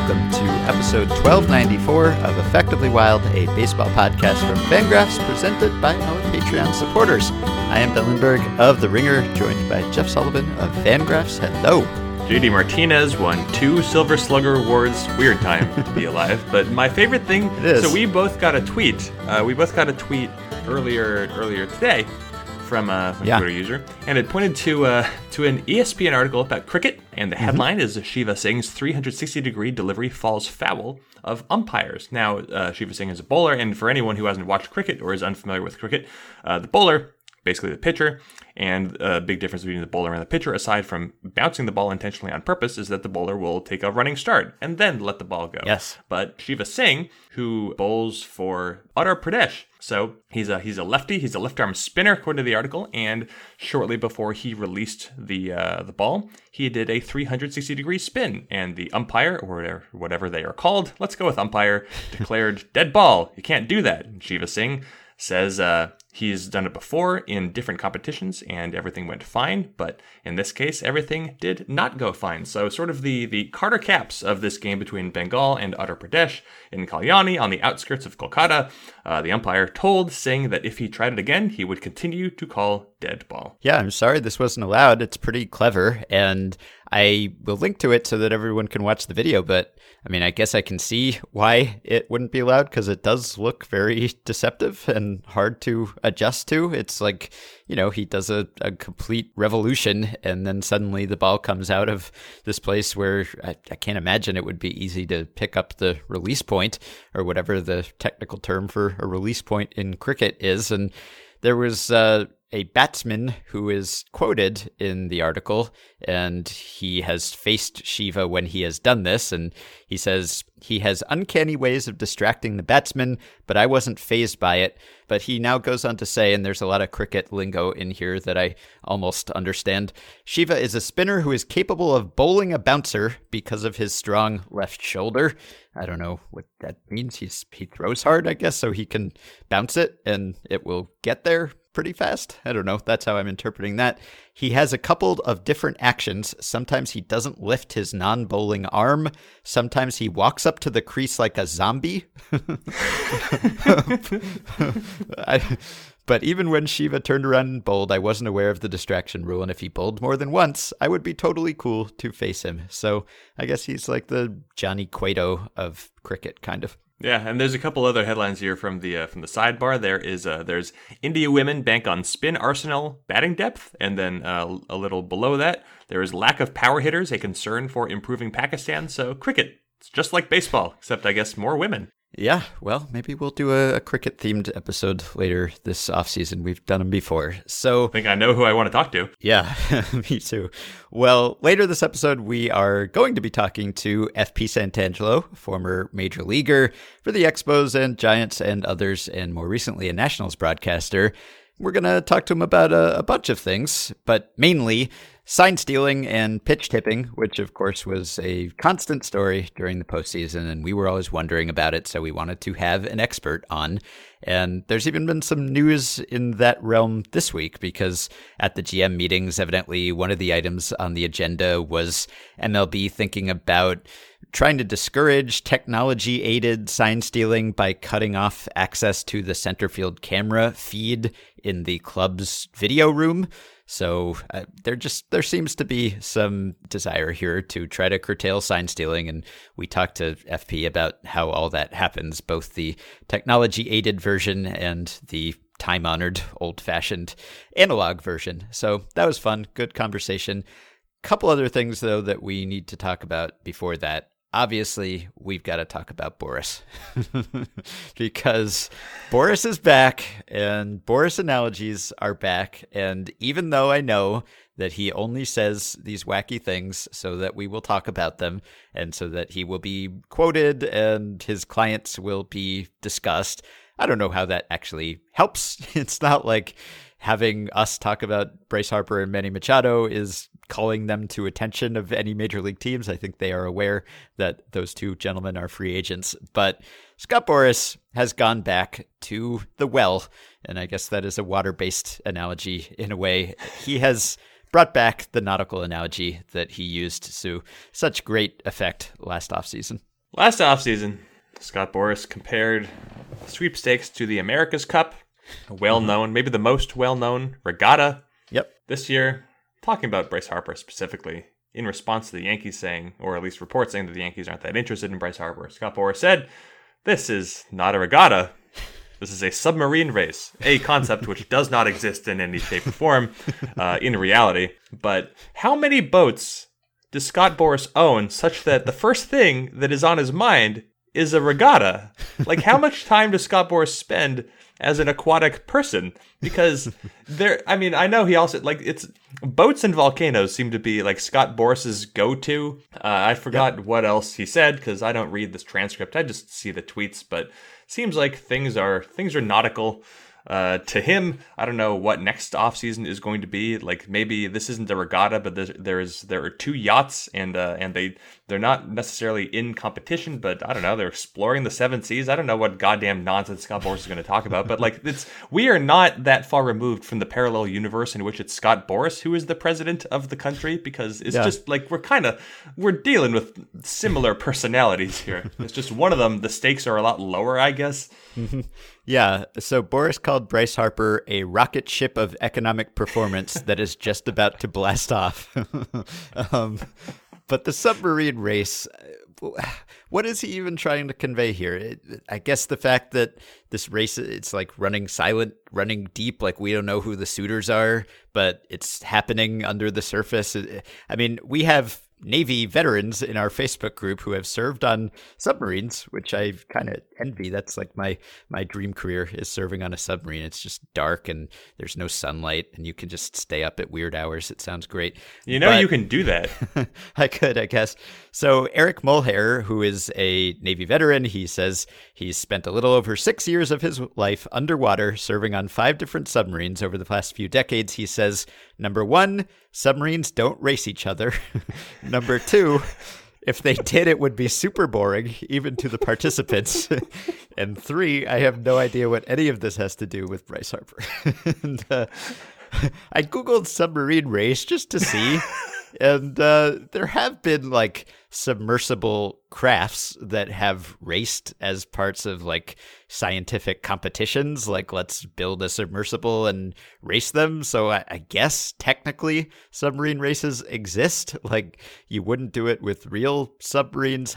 welcome to episode 1294 of Effectively Wild, a baseball podcast from Fangraphs presented by our Patreon supporters. I am Ben Lindbergh of The Ringer, joined by Jeff Sullivan of Fangraphs. Hello. JD Martinez won two Silver Slugger awards. Weird time to be alive, but my favorite thing. It is. So we both got a tweet. Uh, we both got a tweet earlier earlier today from a from a Yeah. Twitter user, and it pointed to uh, to an ESPN article about cricket, and the Mm-hmm. headline is Shiva Singh's 360 degree delivery falls foul of umpires. Now, uh, Shiva Singh is a bowler, and for anyone who hasn't watched cricket or is unfamiliar with cricket, uh, the bowler basically the pitcher. And a big difference between the bowler and the pitcher, aside from bouncing the ball intentionally on purpose, is that the bowler will take a running start and then let the ball go. Yes. But Shiva Singh, who bowls for Uttar Pradesh, so he's a he's a lefty, he's a left arm spinner, according to the article. And shortly before he released the uh, the ball, he did a 360 degree spin, and the umpire or whatever, they are called, let's go with umpire, declared dead ball. You can't do that. Shiva Singh says uh, he's done it before in different competitions and everything went fine, but in this case, everything did not go fine. So, sort of the, the Carter Capps of this game between Bengal and Uttar Pradesh in Kalyani on the outskirts of Kolkata, uh, the umpire told Singh that if he tried it again, he would continue to call dead ball. Yeah, I'm sorry this wasn't allowed. It's pretty clever, and I will link to it so that everyone can watch the video. But I mean, I guess I can see why it wouldn't be allowed because it does look very deceptive and hard to adjust to. It's like, you know, he does a, a complete revolution, and then suddenly the ball comes out of this place where I, I can't imagine it would be easy to pick up the release point or whatever the technical term for a release point in cricket is. And there was uh, a batsman who is quoted in the article, and he has faced Shiva when he has done this. And he says he has uncanny ways of distracting the batsman, but I wasn't fazed by it. But he now goes on to say, and there's a lot of cricket lingo in here that I almost understand Shiva is a spinner who is capable of bowling a bouncer because of his strong left shoulder. I don't know what that means. He's he throws hard, I guess, so he can bounce it and it will get there pretty fast. I don't know. That's how I'm interpreting that. He has a couple of different actions. Sometimes he doesn't lift his non bowling arm. Sometimes he walks up to the crease like a zombie. I, but even when Shiva turned around and bowled, I wasn't aware of the distraction rule. And if he bowled more than once, I would be totally cool to face him. So I guess he's like the Johnny Cueto of cricket, kind of. Yeah, and there's a couple other headlines here from the uh, from the sidebar. There is uh, there's India women bank on spin arsenal batting depth, and then uh, a little below that there is lack of power hitters, a concern for improving Pakistan. So cricket, it's just like baseball, except I guess more women. Yeah, well, maybe we'll do a, a cricket themed episode later this offseason. We've done them before. So, I think I know who I want to talk to. yeah, me too. Well, later this episode, we are going to be talking to FP Santangelo, former major leaguer for the Expos and Giants and others, and more recently a Nationals broadcaster. We're going to talk to him about a, a bunch of things, but mainly sign stealing and pitch tipping, which of course was a constant story during the postseason, and we were always wondering about it, so we wanted to have an expert on. And there's even been some news in that realm this week because at the GM meetings, evidently one of the items on the agenda was MLB thinking about trying to discourage technology aided sign stealing by cutting off access to the center field camera feed in the club's video room. So uh, there just there seems to be some desire here to try to curtail sign stealing, and we talked to FP about how all that happens, both the technology aided version and the time honored, old fashioned analog version. So that was fun, good conversation. Couple other things though that we need to talk about before that. Obviously, we've got to talk about Boras because Boras is back and Boras analogies are back. And even though I know that he only says these wacky things so that we will talk about them and so that he will be quoted and his clients will be discussed, I don't know how that actually helps. It's not like having us talk about Bryce Harper and Manny Machado is calling them to attention of any major league teams. I think they are aware that those two gentlemen are free agents. But Scott Boras has gone back to the well, and I guess that is a water based analogy in a way. He has brought back the nautical analogy that he used to such great effect last offseason. Last offseason, Scott Boras compared sweepstakes to the America's Cup, a well known, maybe the most well known regatta. Yep. This year, talking about Bryce Harper specifically, in response to the Yankees saying, or at least reports saying that the Yankees aren't that interested in Bryce Harper, Scott Boras said, This is not a regatta. This is a submarine race, a concept which does not exist in any shape or form uh, in reality. But how many boats does Scott Boras own such that the first thing that is on his mind is a regatta? Like, how much time does Scott Boras spend as an aquatic person? Because there, I mean, I know he also, like, it's boats and volcanoes seem to be like Scott Boras's go to. Uh, I forgot yep. what else he said because I don't read this transcript. I just see the tweets, but seems like things are things are nautical uh, to him, I don't know what next offseason is going to be. Like maybe this isn't a regatta, but there's, there's there are two yachts, and uh, and they they're not necessarily in competition, but I don't know. They're exploring the seven seas. I don't know what goddamn nonsense Scott Boras is going to talk about, but like it's we are not that far removed from the parallel universe in which it's Scott Boras who is the president of the country because it's yeah. just like we're kind of we're dealing with similar personalities here. It's just one of them. The stakes are a lot lower, I guess. Yeah. So Boras called Bryce Harper a rocket ship of economic performance that is just about to blast off. um, but the submarine race, what is he even trying to convey here? It, I guess the fact that this race, it's like running silent, running deep, like we don't know who the suitors are, but it's happening under the surface. I mean, we have Navy veterans in our Facebook group who have served on submarines, which I kind of envy. That's like my my dream career is serving on a submarine. It's just dark and there's no sunlight, and you can just stay up at weird hours. It sounds great. You know, but, you can do that. I could, I guess. So Eric Mulhair, who is a Navy veteran, he says he's spent a little over six years of his life underwater, serving on five different submarines over the past few decades. He says, number one, submarines don't race each other. number two if they did, it would be super boring, even to the participants. and three, I have no idea what any of this has to do with Bryce Harper. and, uh, I googled submarine race just to see, and uh, there have been like submersible crafts that have raced as parts of like scientific competitions like let's build a submersible and race them. So I, I, guess technically submarine races exist. Like you wouldn't do it with real submarines.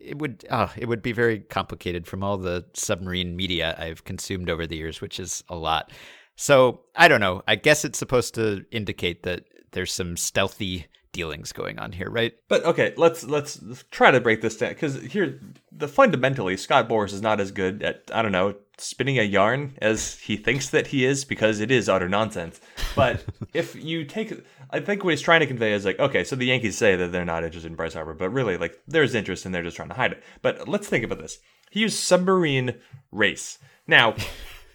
It would oh, it would be very complicated from all the submarine media i've consumed over the years which is a lot. So i don't know. I guess it's supposed to indicate that there's some stealthy dealings going on here, right? But okay, let's let's try to break this down because here, the fundamentally, Scott Boras is not as good at I don't know spinning a yarn as he thinks that he is because it is utter nonsense. But if you take, I think what he's trying to convey is like, okay, so the Yankees say that they're not interested in Bryce Harper, but really, like, there's interest and they're just trying to hide it. But let's think about this. He used submarine race. Now,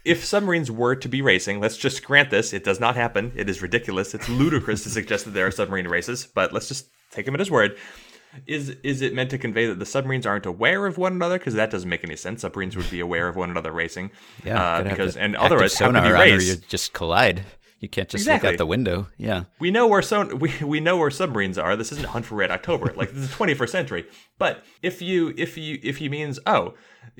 if submarines were to be racing, let's just grant this, it does not happen. It is ridiculous. It's ludicrous to suggest that there are submarine races, but let's just take him at his word. Is is it meant to convey that the submarines aren't aware of one another? Because that doesn't make any sense. Submarines would be aware of one another racing. Yeah, uh, because and otherwise sonar on, or you just collide. You can't just exactly. look out the window. Yeah. We know where so we, we know where submarines are. This isn't Hunt for Red October. Like this is 21st century. But if you if you if he means oh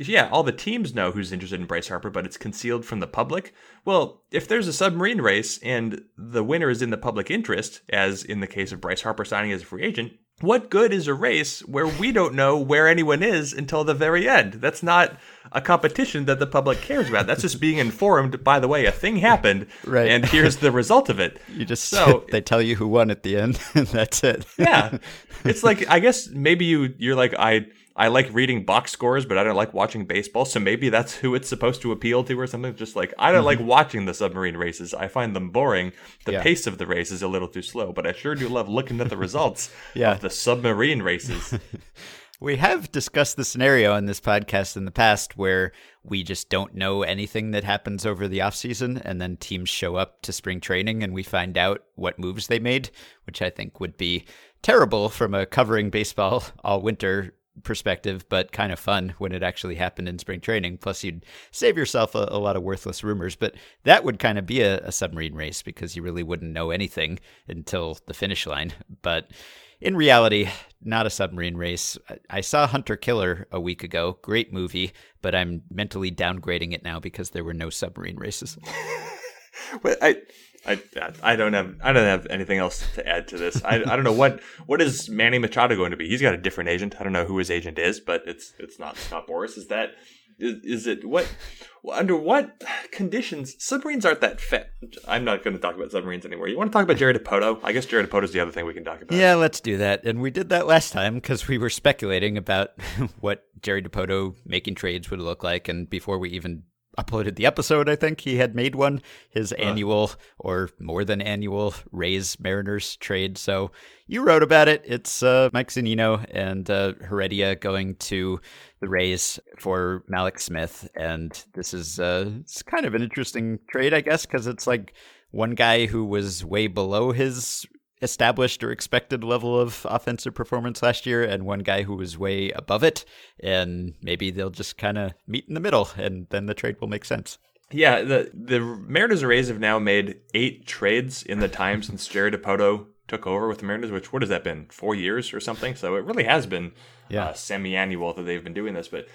yeah, all the teams know who's interested in Bryce Harper, but it's concealed from the public. Well, if there's a submarine race and the winner is in the public interest, as in the case of Bryce Harper signing as a free agent, what good is a race where we don't know where anyone is until the very end? That's not a competition that the public cares about. That's just being informed. By the way, a thing happened, right. and here's the result of it. You just so they tell you who won at the end, and that's it. yeah, it's like I guess maybe you you're like I I like reading box scores, but I don't like watching baseball. So maybe that's who it's supposed to appeal to or something. Just like I don't mm-hmm. like watching the submarine races. I find them boring. The yeah. pace of the race is a little too slow, but I sure do love looking at the results yeah. of the submarine races. We have discussed the scenario on this podcast in the past where we just don't know anything that happens over the offseason and then teams show up to spring training and we find out what moves they made, which I think would be terrible from a covering baseball all winter perspective, but kind of fun when it actually happened in spring training. Plus, you'd save yourself a, a lot of worthless rumors. But that would kind of be a, a submarine race because you really wouldn't know anything until the finish line. But in reality, not a submarine race. I saw Hunter Killer a week ago. Great movie, but I'm mentally downgrading it now because there were no submarine races. well, I I I don't have I don't have anything else to add to this. I, I don't know what what is Manny Machado going to be. He's got a different agent. I don't know who his agent is, but it's it's not not Boras. Is that is, is it what under what conditions submarines aren't that fit? I'm not going to talk about submarines anymore. You want to talk about Jerry Dipoto? I guess Jerry Dipoto is the other thing we can talk about. Yeah, let's do that. And we did that last time because we were speculating about what Jerry Dipoto making trades would look like, and before we even uploaded the episode, I think he had made one, his uh. annual or more than annual Rays Mariners trade. So you wrote about it. It's uh, Mike Zunino and uh, Heredia going to the Rays for Mallex Smith. And this is uh, it's kind of an interesting trade, I guess, because it's like one guy who was way below his established or expected level of offensive performance last year and one guy who was way above it and maybe they'll just kind of meet in the middle and then the trade will make sense yeah the the mariners rays have now made eight trades in the time since Jerry Dipoto took over with the mariners which what has that been four years or something so it really has been yeah. uh, semi-annual that they've been doing this but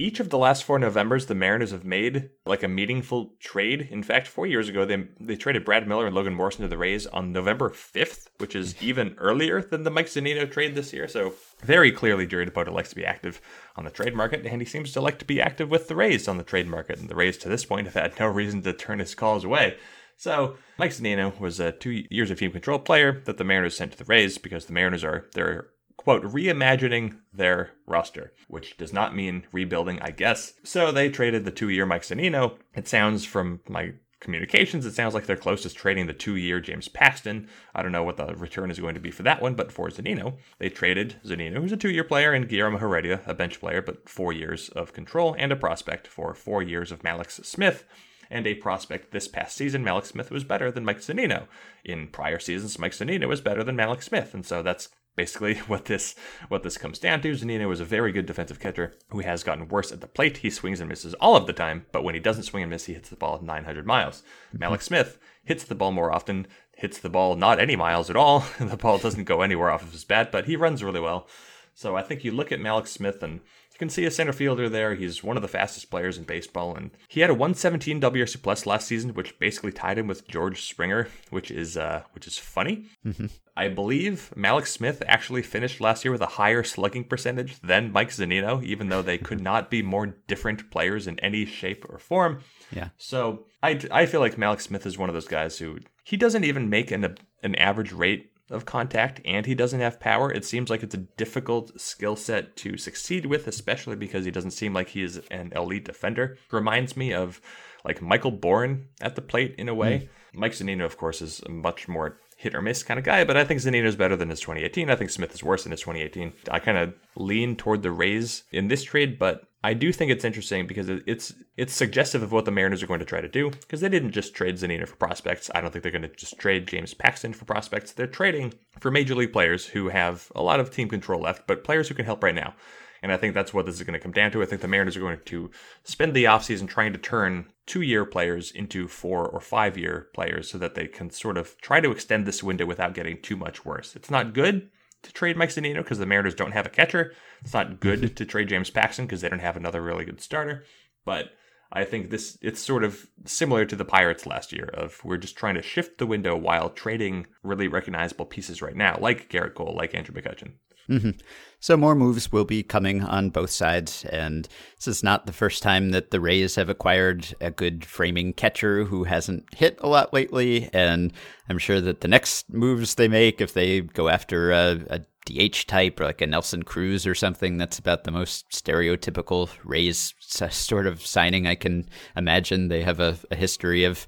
each of the last four Novembers, the Mariners have made like a meaningful trade. In fact, four years ago, they they traded Brad Miller and Logan Morrison to the Rays on November 5th, which is mm. even earlier than the Mike Zunino trade this year. So very clearly, Jerry Dipoto likes to be active on the trade market, and he seems to like to be active with the Rays on the trade market. And the Rays, to this point, have had no reason to turn his calls away. So Mike Zunino was a two years of team control player that the Mariners sent to the Rays because the Mariners are they're quote, reimagining their roster, which does not mean rebuilding, I guess. So they traded the two year Mike Zunino. It sounds from my communications, it sounds like they're close to trading the two year James Paxton. I don't know what the return is going to be for that one, but for Zunino, they traded Zunino, who's a two year player, and Guillermo Heredia, a bench player, but four years of control and a prospect for four years of Mallex Smith and a prospect this past season. Mallex Smith was better than Mike Zunino. In prior seasons, Mike Zunino was better than Mallex Smith, and so that's basically what this what this comes down to. Zunino is a very good defensive catcher who has gotten worse at the plate. He swings and misses all of the time, but when he doesn't swing and miss, he hits the ball 900 miles. Mm-hmm. Smith hits the ball more often, hits the ball not any miles at all. the ball doesn't go anywhere off of his bat, but he runs really well. So I think you look at Mallex Smith and can see a center fielder there. He's one of the fastest players in baseball, and he had a 117 WRC plus last season, which basically tied him with George Springer, which is uh, which is funny. Mm-hmm. I believe Mallex Smith actually finished last year with a higher slugging percentage than Mike Zunino, even though they could not be more different players in any shape or form. Yeah. So I, I feel like Mallex Smith is one of those guys who he doesn't even make an an average rate of contact and he doesn't have power, it seems like it's a difficult skill set to succeed with, especially because he doesn't seem like he is an elite defender. Reminds me of like Michael Bourn at the plate in a way. Mm. Mike Zunino, of course, is a much more hit or miss kind of guy, but I think Zunino is better than his 2018. I think Smith is worse than his 2018. I kind of lean toward the Rays in this trade, but I do think it's interesting because it's it's suggestive of what the Mariners are going to try to do because they didn't just trade Zunino for prospects. I don't think they're going to just trade James Paxton for prospects. They're trading for major league players who have a lot of team control left, but players who can help right now. And I think that's what this is going to come down to. I think the Mariners are going to spend the offseason trying to turn two year players into four or five year players so that they can sort of try to extend this window without getting too much worse. It's not good to trade Mike Zunino because the Mariners don't have a catcher. It's not good mm-hmm. to trade James Paxton because they don't have another really good starter. But I think this it's sort of similar to the Pirates last year of we're just trying to shift the window while trading really recognizable pieces right now, like Gerrit Cole, like Andrew McCutchen. Mm-hmm. So more moves will be coming on both sides, and this is not the first time that the Rays have acquired a good framing catcher who hasn't hit a lot lately. And I'm sure that the next moves they make, if they go after a, a DH type or like a Nelson Cruz or something, that's about the most stereotypical Rays sort of signing I can imagine. They have a, a history of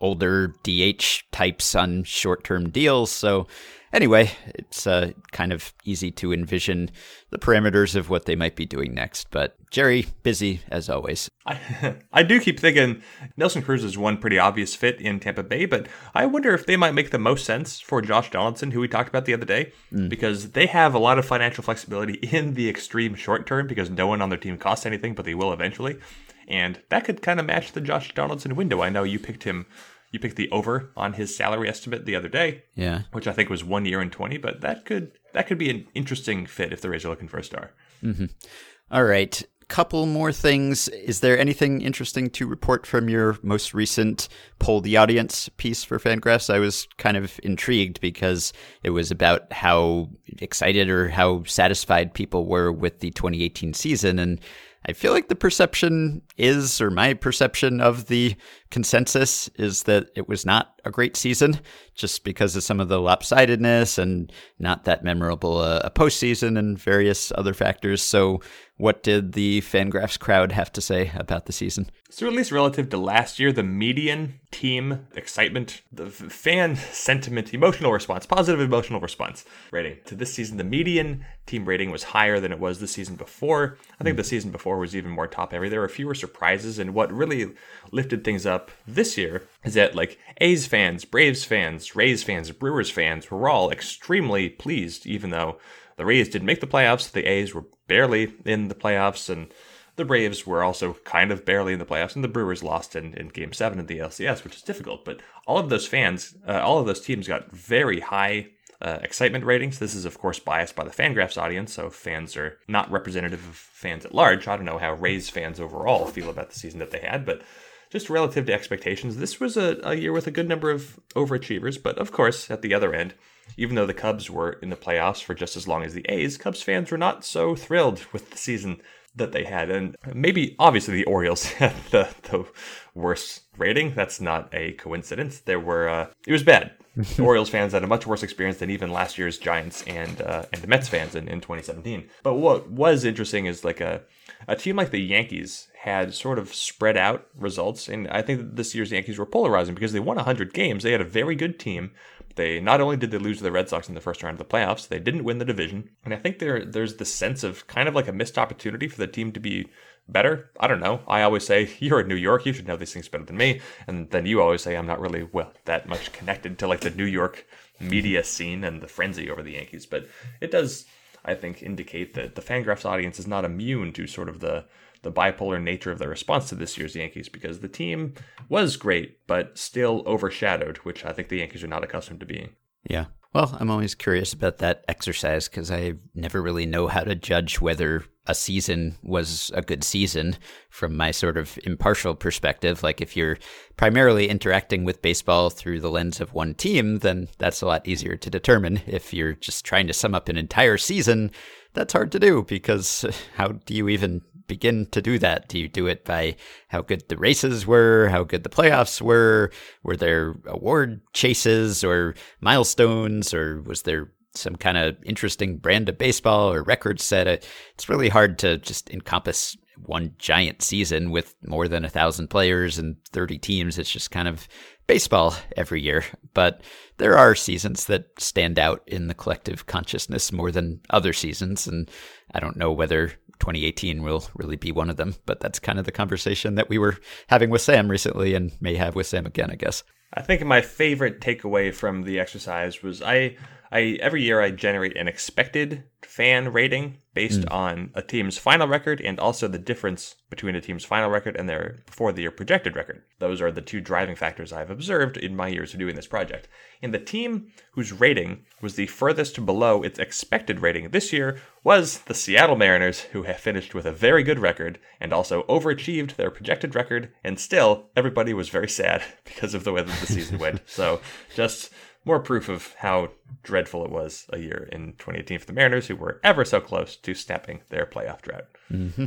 older DH types on short term deals, so anyway, it's uh, kind of easy to envision the parameters of what they might be doing next. But Jerry, busy as always. I, I do keep thinking Nelson Cruz is one pretty obvious fit in Tampa Bay, but I wonder if they might make the most sense for Josh Donaldson, who we talked about the other day, mm. because they have a lot of financial flexibility in the extreme short term because no one on their team costs anything, but they will eventually. And that could kind of match the Josh Donaldson window. I know you picked him you picked the over on his salary estimate the other day. Yeah. Which I think was one year and 20, but that could that could be an interesting fit if the Rays are looking for a star. Mm-hmm. All right. Couple more things. Is there anything interesting to report from your most recent poll the audience piece for Fangraphs? I was kind of intrigued because it was about how excited or how satisfied people were with the 2018 season and I feel like the perception is, or my perception of the consensus is that it was not a great season just because of some of the lopsidedness and not that memorable uh, a postseason and various other factors. So, what did the Fangraphs crowd have to say about the season? So, at least relative to last year, the median team excitement, the fan sentiment, emotional response, positive emotional response rating to this season, the median team rating was higher than it was the season before. I think the season before was even more top heavy. There were fewer surprises, and what really lifted things up this year is that like A's fans, Braves fans, Rays fans, Brewers fans were all extremely pleased, even though the Rays didn't make the playoffs. The A's were barely in the playoffs, and the Braves were also kind of barely in the playoffs, and the Brewers lost in, in Game Seven of the LCS, which is difficult. But all of those fans, uh, all of those teams got very high uh, excitement ratings. This is, of course, biased by the Fangraphs audience, so fans are not representative of fans at large. I don't know how Rays fans overall feel about the season that they had, but just relative to expectations, this was a, a year with a good number of overachievers. But of course, at the other end, even though the Cubs were in the playoffs for just as long as the A's, Cubs fans were not so thrilled with the season that they had. And maybe, obviously, the Orioles had the, the worst rating. That's not a coincidence. There were, uh, it was bad. Orioles fans had a much worse experience than even last year's Giants and uh, and the Mets fans in, in 2017. But what was interesting is like a a team like the Yankees had sort of spread out results, and I think that this year's Yankees were polarizing because they won 100 games. They had a very good team. They not only did they lose to the Red Sox in the first round of the playoffs, they didn't win the division, and I think there there's the sense of kind of like a missed opportunity for the team to be better. I don't know. I always say you're in New York, you should know these things better than me, and then you always say I'm not really well that much connected to like the New York media scene and the frenzy over the Yankees, but it does I think, indicate that the Fangraphs audience is not immune to sort of the the bipolar nature of the response to this year's Yankees because the team was great, but still overshadowed, which I think the Yankees are not accustomed to being. Yeah. Well, I'm always curious about that exercise because I never really know how to judge whether a season was a good season from my sort of impartial perspective. Like if you're primarily interacting with baseball through the lens of one team, then that's a lot easier to determine. If you're just trying to sum up an entire season, that's hard to do because how do you even begin to do that? Do you do it by how good the races were, how good the playoffs were? Were there award chases or milestones, or was there some kind of interesting brand of baseball or record set? Uh, it's really hard to just encompass one giant season with more than a thousand players and 30 teams. It's just kind of baseball every year. But there are seasons that stand out in the collective consciousness more than other seasons. And I don't know whether 2018 will really be one of them. But that's kind of the conversation that we were having with Sam recently and may have with Sam again, I guess. I think my favorite takeaway from the exercise was I I every year I generate an expected fan rating based mm. on a team's final record and also the difference between a team's final record and their before the year projected record. Those are the two driving factors I've observed in my years of doing this project. And the team whose rating was the furthest below its expected rating this year was the Seattle Mariners, who have finished with a very good record and also overachieved their projected record, and still everybody was very sad because of the way that the season went. So just more proof of how dreadful it was a year in 2018 for the Mariners, who were ever so close to snapping their playoff drought. Mm-hmm.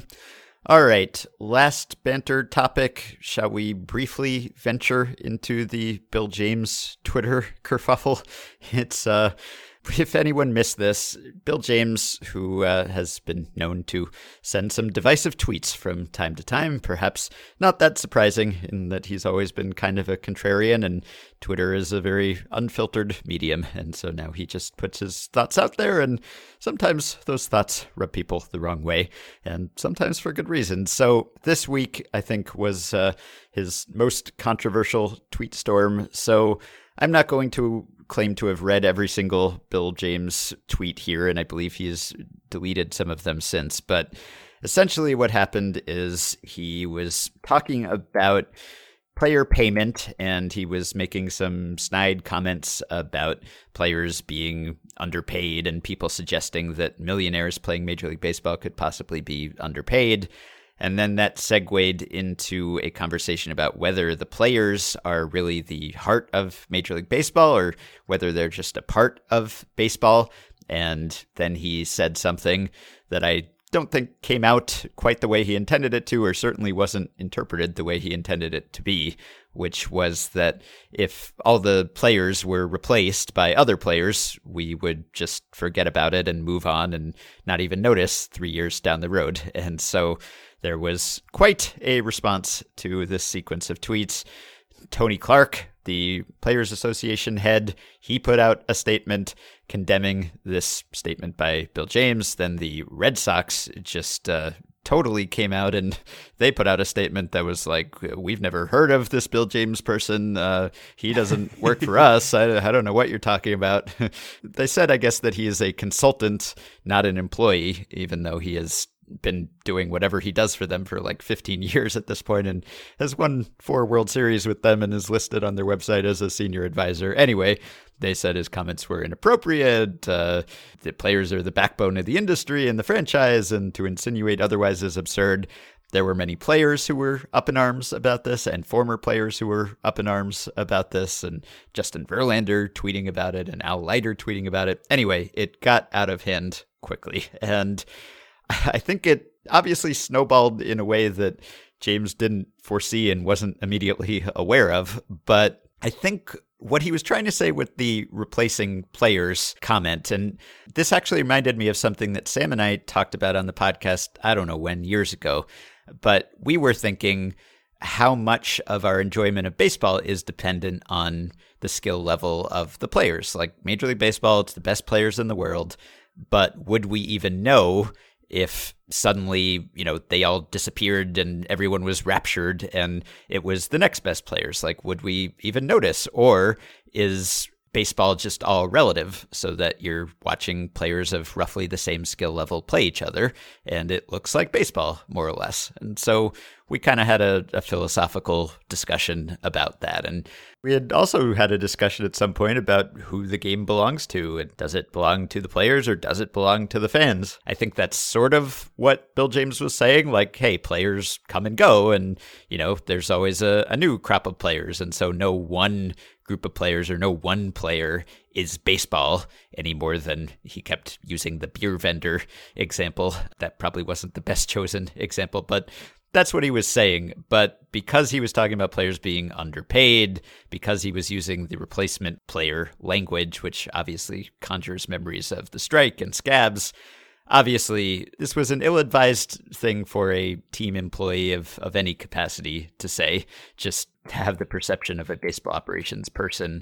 All right, last banter topic. Shall we briefly venture into the Bill James Twitter kerfuffle? It's uh, if anyone missed this, Bill James, who uh, has been known to send some divisive tweets from time to time, perhaps not that surprising in that he's always been kind of a contrarian and Twitter is a very unfiltered medium. And so now he just puts his thoughts out there, and sometimes those thoughts rub people the wrong way, and sometimes for good reason. So this week, I think, was uh, his most controversial tweet storm. So I'm not going to claim to have read every single Bill James tweet here, and I believe he has deleted some of them since. But essentially, what happened is he was talking about player payment and he was making some snide comments about players being underpaid and people suggesting that millionaires playing Major League Baseball could possibly be underpaid. And then that segued into a conversation about whether the players are really the heart of Major League Baseball or whether they're just a part of baseball. And then he said something that I don't think came out quite the way he intended it to, or certainly wasn't interpreted the way he intended it to be, which was that if all the players were replaced by other players, we would just forget about it and move on and not even notice three years down the road. And so there was quite a response to this sequence of tweets. Tony Clark, the Players Association head, he put out a statement condemning this statement by Bill James. Then the Red Sox just uh, totally came out and they put out a statement that was like, "We've never heard of this Bill James person. Uh, he doesn't work for us. I, I don't know what you're talking about." they said, I guess, that he is a consultant, not an employee, even though he is been doing whatever he does for them for like 15 years at this point and has won four World Series with them and is listed on their website as a senior advisor. Anyway, they said his comments were inappropriate. Uh, the players are the backbone of the industry and the franchise, and to insinuate otherwise is absurd. There were many players who were up in arms about this, and former players who were up in arms about this, and Justin Verlander tweeting about it, and Al Leiter tweeting about it. Anyway, it got out of hand quickly. And I think it obviously snowballed in a way that James didn't foresee and wasn't immediately aware of. But I think what he was trying to say with the replacing players comment, and this actually reminded me of something that Sam and I talked about on the podcast, I don't know when, years ago. But we were thinking how much of our enjoyment of baseball is dependent on the skill level of the players. Like Major League Baseball, it's the best players in the world. But would we even know if suddenly, you know, they all disappeared and everyone was raptured and it was the next best players? Like, would we even notice? Or is baseball just all relative so that you're watching players of roughly the same skill level play each other and it looks like baseball more or less and so we kind of had a, a, philosophical discussion about that. And we had also had a discussion at some point about who the game belongs to. And does it belong to the players or does it belong to the fans? I think that's sort of what bill james was saying like hey players come and go. And you know there's always a, a new crop of players. And so no one group of players or no one player is baseball any more than he kept using the beer vendor example. That probably wasn't the best chosen example, but that's what he was saying. But because he was talking about players being underpaid, because he was using the replacement player language, which obviously conjures memories of the strike and scabs, obviously this was an ill-advised thing for a team employee of, of any capacity to say just have the perception of a baseball operations person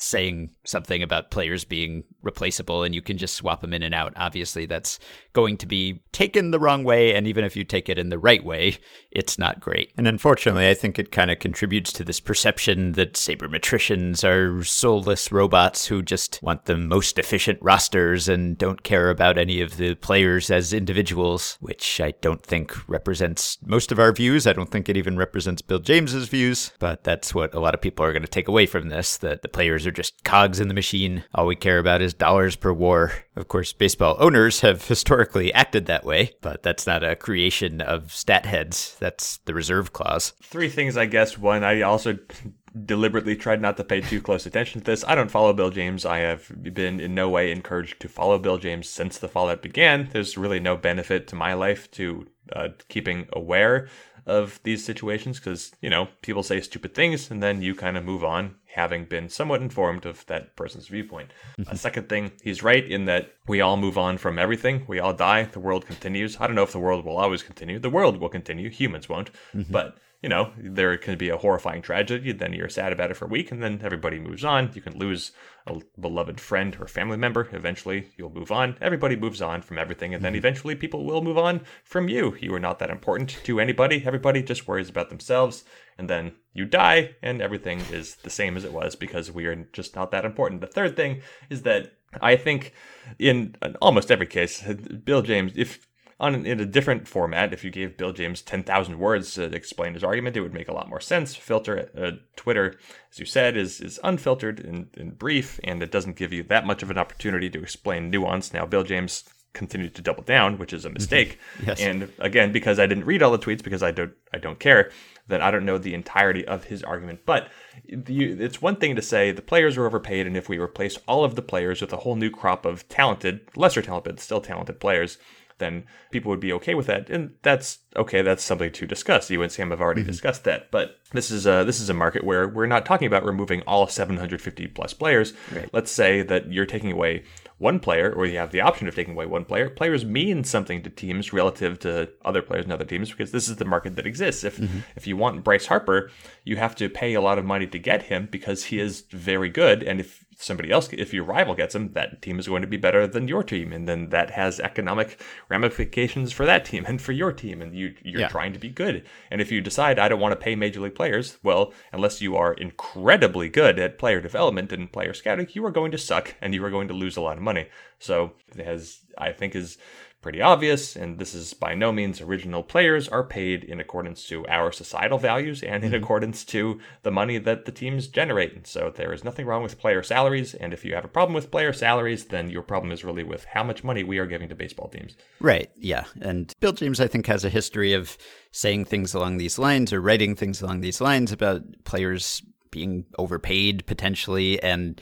saying something about players being replaceable and you can just swap them in and out. Obviously, that's going to be taken the wrong way. And even if you take it in the right way, it's not great. And unfortunately, I think it kind of contributes to this perception that sabermetricians are soulless robots who just want the most efficient rosters and don't care about any of the players as individuals, which I don't think represents most of our views. I don't think it even represents Bill James's views, but that's what a lot of people are going to take away from this that the players are just cogs in the machine. All we care about is dollars per WAR. Of course, baseball owners have historically acted that way, but that's not a creation of stat heads. That's the reserve clause. Three things, I guess. One, I also deliberately tried not to pay too close attention to this. I don't follow Bill James. I have been in no way encouraged to follow Bill James since the fallout began. There's really no benefit to my life to uh, keeping aware of these situations because, you know, people say stupid things and then you kind of move on having been somewhat informed of that person's viewpoint. A mm-hmm. second thing, he's right in that we all move on from everything. We all die. The world continues. I don't know if the world will always continue. The world will continue. Humans won't. Mm-hmm. But you know, there can be a horrifying tragedy, then you're sad about it for a week, and then everybody moves on. You can lose a beloved friend or family member. Eventually, you'll move on. Everybody moves on from everything, and then mm-hmm. eventually, people will move on from you. You are not that important to anybody. Everybody just worries about themselves, and then you die, and everything is the same as it was because we are just not that important. The third thing is that I think in almost every case, Bill James, if on in a different format. If you gave Bill James 10,000 words to explain his argument, it would make a lot more sense. Filter uh, Twitter, as you said, is is unfiltered and, and brief, and it doesn't give you that much of an opportunity to explain nuance. Now, Bill James continued to double down, which is a mistake. Yes. And again, because I didn't read all the tweets because I don't I don't care, then I don't know the entirety of his argument. But it's one thing to say the players are overpaid, and if we replace all of the players with a whole new crop of talented, lesser talented, still talented players, then people would be okay with that, and that's okay. That's something to discuss. You and Sam have already mhm. discussed that, but this is a this is a market where we're not talking about removing all 750 plus players. Let's say that you're taking away one player, or you have the option of taking away one player. Players mean something to teams relative to other players and other teams because this is the market that exists. If mhm. if you want Bryce Harper, you have to pay a lot of money to get him because he is very good, and if somebody else, if your rival gets him, that team is going to be better than your team, and then that has economic ramifications for that team and for your team, and you you're Yeah. trying to be good. And if you decide I don't want to pay major league players, well, unless you are incredibly good at player development and player scouting, you are going to suck and you are going to lose a lot of money. So, as I think is pretty obvious, and this is by no means original, players are paid in accordance to our societal values and in mm-hmm. accordance to the money that the teams generate. And so there is nothing wrong with player salaries. And if you have a problem with player salaries, then your problem is really with how much money we are giving to baseball teams. Right. Yeah. And Bill James, I think, has a history of saying things along these lines or writing things along these lines about players being overpaid potentially. And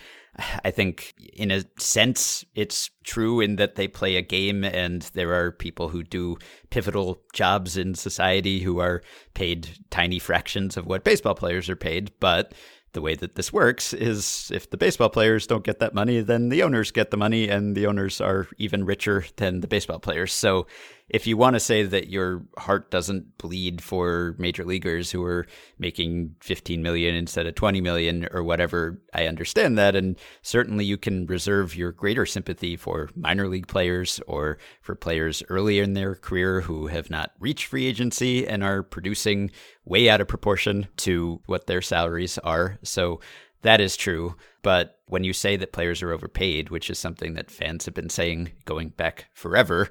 I think, in a sense, it's true in that they play a game and there are people who do pivotal jobs in society who are paid tiny fractions of what baseball players are paid. But the way that this works is if the baseball players don't get that money, then the owners get the money, and the owners are even richer than the baseball players. So if you want to say that your heart doesn't bleed for major leaguers who are making 15 million instead of 20 million or whatever, I understand that. And certainly you can reserve your greater sympathy for minor league players or for players early in their career who have not reached free agency and are producing way out of proportion to what their salaries are. So that is true. But when you say that players are overpaid, which is something that fans have been saying going back forever,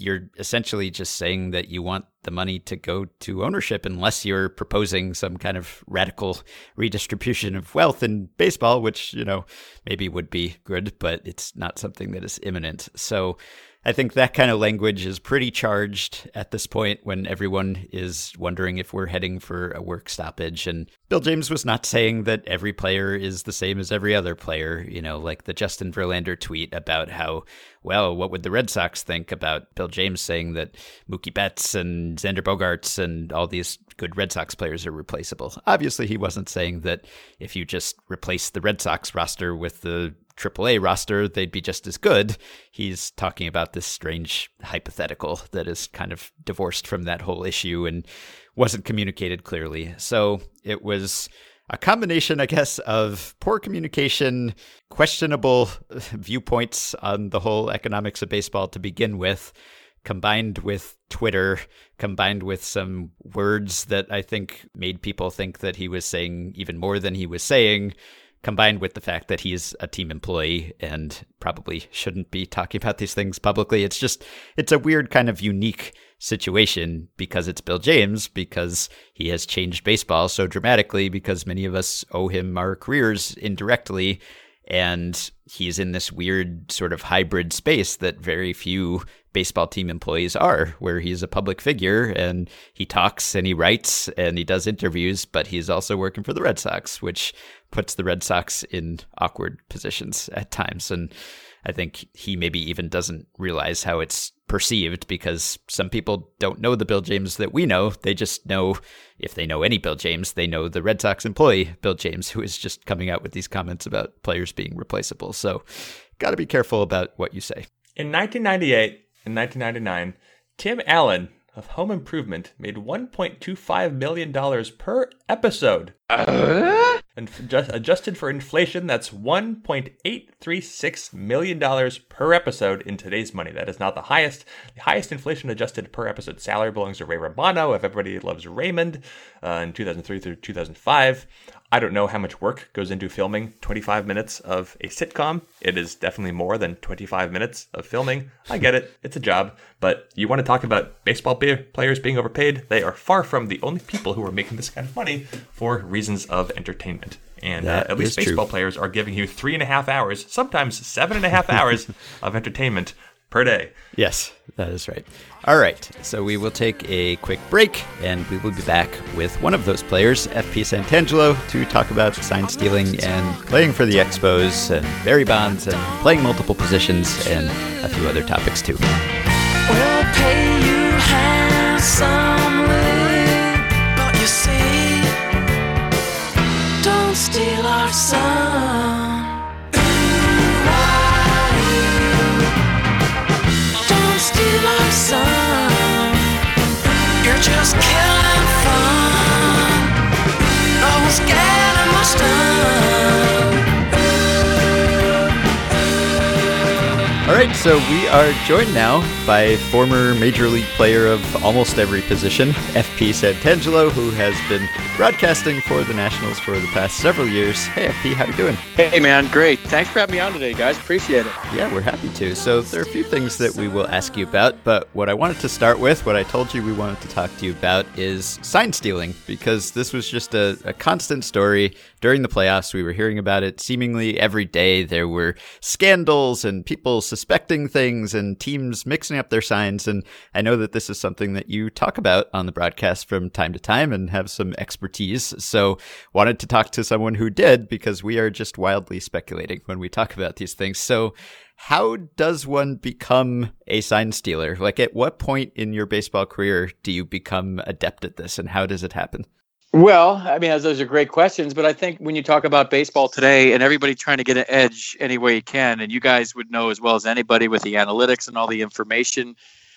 you're essentially just saying that you want the money to go to ownership unless you're proposing some kind of radical redistribution of wealth in baseball, which, you know, maybe would be good, but it's not something that is imminent. So I think that kind of language is pretty charged at this point when everyone is wondering if we're heading for a work stoppage. And Bill James was not saying that every player is the same as every other player, you know, like the Justin Verlander tweet about how, well, what would the Red Sox think about Bill James saying that Mookie Betts and Xander Bogaerts and all these good Red Sox players are replaceable? Obviously, he wasn't saying that if you just replace the Red Sox roster with the AAA roster, they'd be just as good. He's talking about this strange hypothetical that is kind of divorced from that whole issue and wasn't communicated clearly. So it was a combination, I guess, of poor communication, questionable viewpoints on the whole economics of baseball to begin with, combined with Twitter, combined with some words that I think made people think that he was saying even more than he was saying combined with the fact that he's a team employee and probably shouldn't be talking about these things publicly. It's just, it's a weird kind of unique situation because it's Bill James, because he has changed baseball so dramatically, because many of us owe him our careers indirectly. And he's in this weird sort of hybrid space that very few baseball team employees are, where he's a public figure and he talks and he writes and he does interviews, but he's also working for the Red Sox, which puts the Red Sox in awkward positions at times. And I think he maybe even doesn't realize how it's perceived because some people don't know the Bill James that we know. They just know, if they know any Bill James, they know the Red Sox employee, Bill James, who is just coming out with these comments about players being replaceable. So, got to be careful about what you say. In 1998 and 1999, Tim Allen of Home Improvement made $1.25 million per episode. Uh? And just adjusted for inflation, that's $1.836 million per episode in today's money. That is not the highest. The highest inflation adjusted per episode salary belongs to Ray Romano of Everybody Loves Raymond uh, in 2003 through 2005. I don't know how much work goes into filming 25 minutes of a sitcom. It is definitely more than 25 minutes of filming. I get it, it's a job. But you want to talk about baseball players being overpaid? They are far from the only people who are making this kind of money for reasons of entertainment. And uh, at least baseball true. players are giving you three and a half hours, sometimes seven and a half hours of entertainment per day. Yes, that is right. All right, so we will take a quick break and we will be back with one of those players, FP Santangelo, to talk about sign stealing and playing for the Expos and Barry Bonds and playing multiple positions and a few other topics too. We'll You're just killing fun. Always getting my stuff. Right, so we are joined now by former major league player of almost every position, FP Santangelo, who has been broadcasting for the Nationals for the past several years. Hey, FP, how you doing? Hey, man, great. Thanks for having me on today, guys. Appreciate it. Yeah, we're happy to. So there are a few things that we will ask you about, but what I wanted to start with, what I told you we wanted to talk to you about, is sign stealing, because this was just a, a constant story during the playoffs. We were hearing about it seemingly every day. There were scandals and people suspecting things and teams mixing up their signs. And I know that this is something that you talk about on the broadcast from time to time and have some expertise. So wanted to talk to someone who did because we are just wildly speculating when we talk about these things. So how does one become a sign stealer? Like at what point in your baseball career do you become adept at this and how does it happen? Well, I mean, those are great questions, but I think when you talk about baseball today and everybody trying to get an edge any way you can, and you guys would know as well as anybody with the analytics and all the information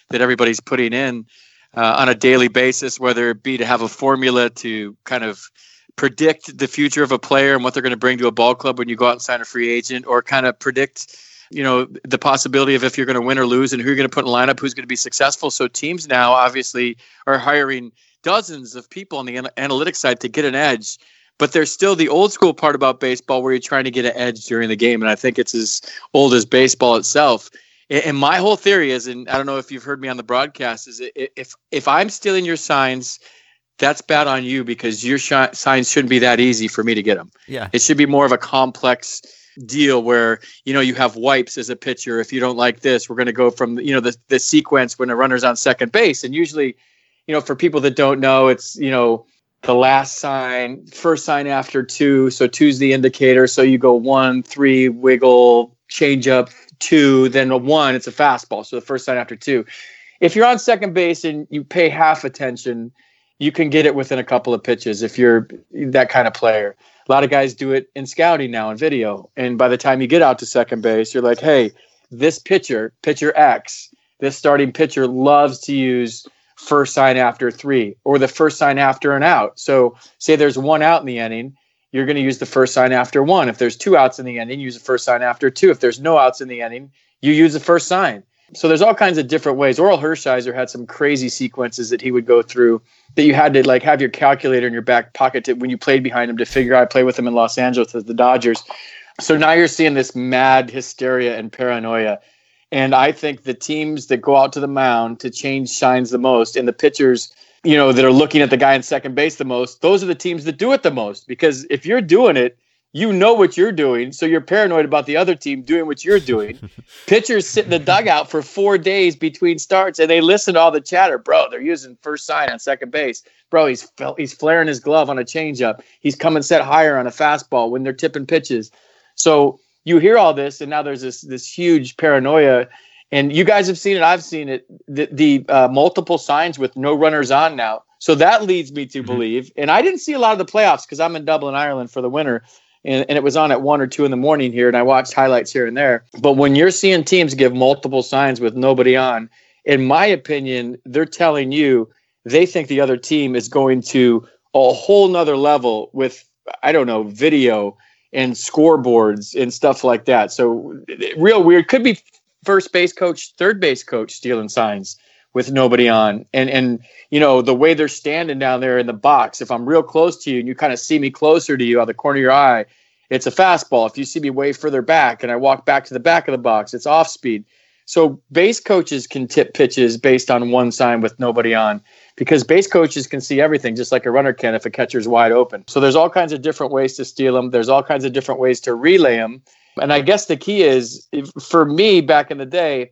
that everybody's putting in uh, on a daily basis, whether it be to have a formula to kind of predict the future of a player and what they're going to bring to a ball club when you go out and sign a free agent, or kind of predict, you know, the possibility of if you're going to win or lose and who you're going to put in lineup, who's going to be successful. So teams now obviously are hiring dozens of people on the an- analytics side to get an edge. But there's still the old school part about baseball where you're trying to get an edge during the game. And I think it's as old as baseball itself. And my whole theory is, and I don't know if you've heard me on the broadcast, is if if I'm stealing your signs, that's bad on you because your sh- signs shouldn't be that easy for me to get them. Yeah, it should be more of a complex deal where you know you have wipes as a pitcher. If you don't like this, we're going to go from you know the the sequence when a runner's on second base, and usually you know, for people that don't know, it's, you know, the last sign, first sign after two. So two's the indicator. So you go one, three, wiggle, change up, two, then a one, it's a fastball. So the first sign after two. If you're on second base and you pay half attention, you can get it within a couple of pitches if you're that kind of player. A lot of guys do it in scouting now in video. And by the time you get out to second base, you're like, hey, this pitcher, pitcher X, this starting pitcher loves to use first sign after three or the first sign after an out. So, say there's one out in the inning, you're going to use the first sign after one. If there's two outs in the inning, use the first sign after two. If there's no outs in the inning, you use the first sign. So there's all kinds of different ways. Orel Hershiser had some crazy sequences that he would go through that you had to like have your calculator in your back pocket to, when you played behind him to figure out. I play with him in Los Angeles as the Dodgers. So now you're seeing this mad hysteria and paranoia and I think the teams that go out to the mound to change shines the most, and the pitchers, you know, that are looking at the guy in second base the most, those are the teams that do it the most. Because if you're doing it, you know what you're doing, so you're paranoid about the other team doing what you're doing. Pitchers sit in the dugout for four days between starts, and they listen to all the chatter. Bro, they're using first sign on second base. Bro, he's he's flaring his glove on a changeup. He's coming set higher on a fastball when they're tipping pitches. So you hear all this, and now there's this this huge paranoia. And you guys have seen it. I've seen it. The, the uh, multiple signs with no runners on now. So that leads me to mm-hmm. believe, and I didn't see a lot of the playoffs because I'm in Dublin, Ireland for the winter and, and it was on at one or two in the morning here, and I watched highlights here and there. But when you're seeing teams give multiple signs with nobody on, in my opinion, they're telling you they think the other team is going to a whole nother level with I don't know video and scoreboards and stuff like that. So real weird. Could be first base coach, third base coach stealing signs with nobody on. And and you know, the way they're standing down there in the box, if I'm real close to you and you kind of see me closer to you out of the corner of your eye, it's a fastball. If you see me way further back and I walk back to the back of the box, it's off speed. So base coaches can tip pitches based on one sign with nobody on because base coaches can see everything just like a runner can if a catcher's wide open. So there's all kinds of different ways to steal them. There's all kinds of different ways to relay them. And I guess the key is for me back in the day,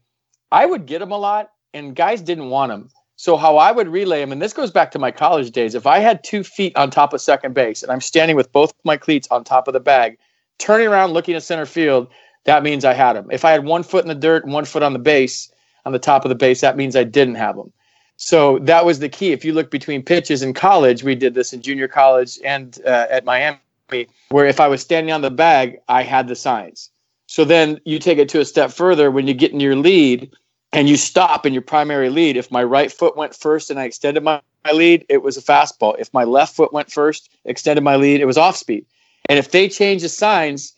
I would get them a lot and guys didn't want them. So how I would relay them, and this goes back to my college days. If I had two feet on top of second base and I'm standing with both my cleats on top of the bag, turning around looking at center field, that means I had them. If I had one foot in the dirt and one foot on the base, on the top of the base, that means I didn't have him. So that was the key. If you look between pitches in college, we did this in junior college and uh, at Miami, where if I was standing on the bag, I had the signs. So then you take it to a step further when you get in your lead and you stop in your primary lead. If my right foot went first and I extended my, my lead, it was a fastball. If my left foot went first, extended my lead, it was off speed. And if they change the signs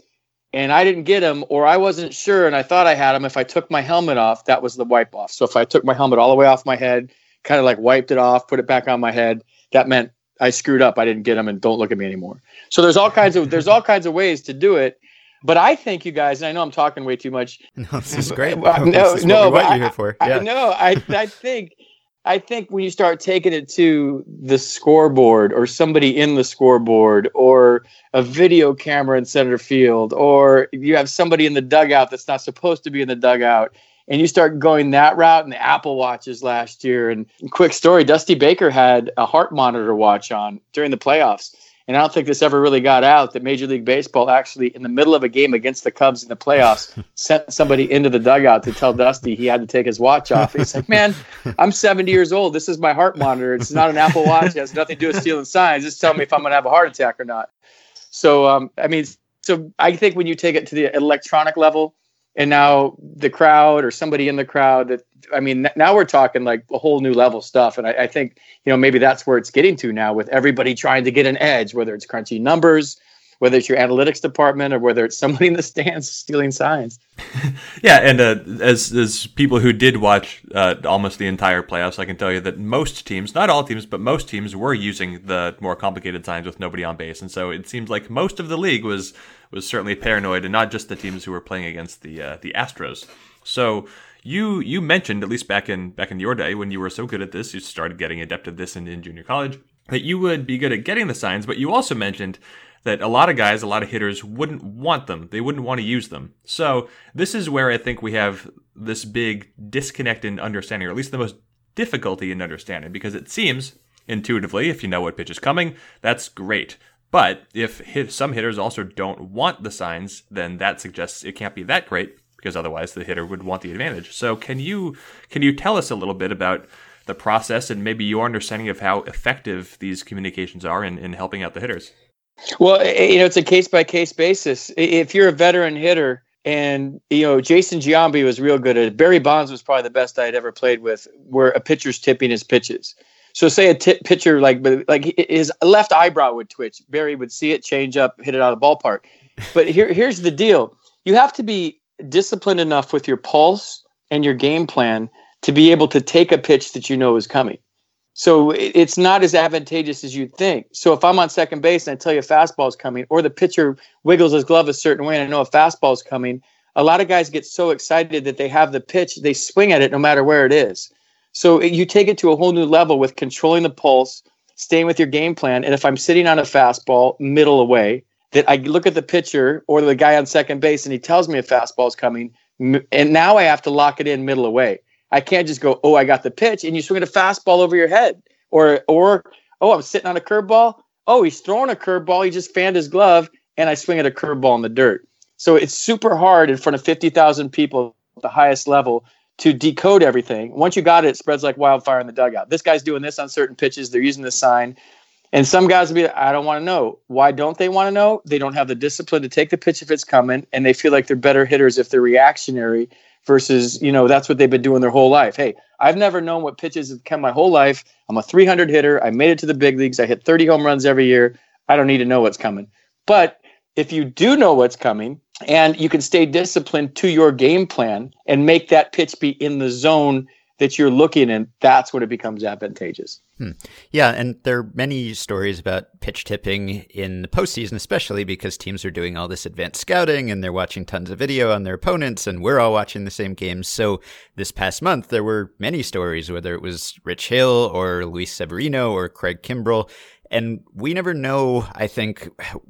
and I didn't get them or I wasn't sure and I thought I had them, if I took my helmet off, that was the wipe off. So if I took my helmet all the way off my head, kind of like wiped it off, put it back on my head, that meant I screwed up. I didn't get them and don't look at me anymore. So there's all kinds of there's all kinds of ways to do it. But I think you guys, and I know I'm talking way too much. No, this is great. no, this is no, what I, here for. Yeah. I, no, I, I think, I think when you start taking it to the scoreboard or somebody in the scoreboard or a video camera in center field or you have somebody in the dugout that's not supposed to be in the dugout and you start going that route and the Apple watches last year and quick story Dusty Baker had a heart monitor watch on during the playoffs and I don't think this ever really got out that Major League Baseball actually, in the middle of a game against the Cubs in the playoffs, sent somebody into the dugout to tell Dusty he had to take his watch off. He's like, "Man, I'm 70 years old. This is my heart monitor. It's not an Apple Watch. It has nothing to do with stealing signs. Just tell me if I'm going to have a heart attack or not." So, um, I mean, so I think when you take it to the electronic level, and now the crowd or somebody in the crowd that i mean now we're talking like a whole new level stuff. And I, I, think you know maybe that's where it's getting to now with everybody trying to get an edge whether it's crunchy numbers whether it's your analytics department or whether it's somebody in the stands stealing signs. Yeah and uh, as as people who did watch uh, almost the entire playoffs i can tell you that most teams not all teams but most teams were using the more complicated signs with nobody on base. And so it seems like most of the league was was certainly paranoid, and not just the teams who were playing against the uh, the Astros. So you you mentioned at least back in back in your day when you were so good at this, you started getting adept at this in, in junior college that you would be good at getting the signs, but you also mentioned that a lot of guys, a lot of hitters wouldn't want them. They wouldn't want to use them. So this is where I think we have this big disconnect in understanding, or at least the most difficulty in understanding, because it seems intuitively, if you know what pitch is coming, that's great. But if hit, some hitters also don't want the signs, then that suggests it can't be that great because otherwise the hitter would want the advantage. So can you can you tell us a little bit about the process and maybe your understanding of how effective these communications are in, in helping out the hitters? Well, eh, eh, you know, it's a case by case basis. If you're a veteran hitter and you know Jason Giambi was real good at it. Barry Bonds was probably the best I had ever played with, where a pitcher's tipping his pitches. So say a t- pitcher like like his left eyebrow would twitch. Barry would see it, change up, hit it out of the ballpark. But here here's the deal: you have to be disciplined enough with your pulse and your game plan to be able to take a pitch that you know is coming. So it's not as advantageous as you'd think. So if I'm on second base and I tell you a fastball is coming, or the pitcher wiggles his glove a certain way and I know a fastball is coming, a lot of guys get so excited that they have the pitch, they swing at it no matter where it is. So you take it to a whole new level with controlling the pulse, staying with your game plan. And if I'm sitting on a fastball middle away, that I look at the pitcher or the guy on second base and he tells me a fastball is coming, and now I have to lock it in middle away. I can't just go, oh, I got the pitch, and you swing a fastball over your head, or or oh, I'm sitting on a curveball. Oh, he's throwing a curveball. He just fanned his glove, and I swing at a curveball in the dirt. So it's super hard in front of fifty thousand people at the highest level to decode everything. Once you got it, it spreads like wildfire in the dugout. This guy's doing this on certain pitches. They're using this sign. And some guys will be I don't want to know. Why don't they want to know? They don't have the discipline to take the pitch if it's coming, and they feel like they're better hitters if they're reactionary versus, you know, that's what they've been doing their whole life. Hey, I've never known what pitches have come my whole life. I'm a 300 hitter. I made it to the big leagues. I hit 30 home runs every year. I don't need to know what's coming. But if you do know what's coming and you can stay disciplined to your game plan and make that pitch be in the zone that you're looking in, that's when it becomes advantageous. Hmm. Yeah, and there are many stories about pitch tipping in the postseason, especially because teams are doing all this advanced scouting and they're watching tons of video on their opponents, and we're all watching the same games. So this past month, there were many stories, whether it was Rich Hill or Luis Severino or Craig Kimbrel, and we never know, I think,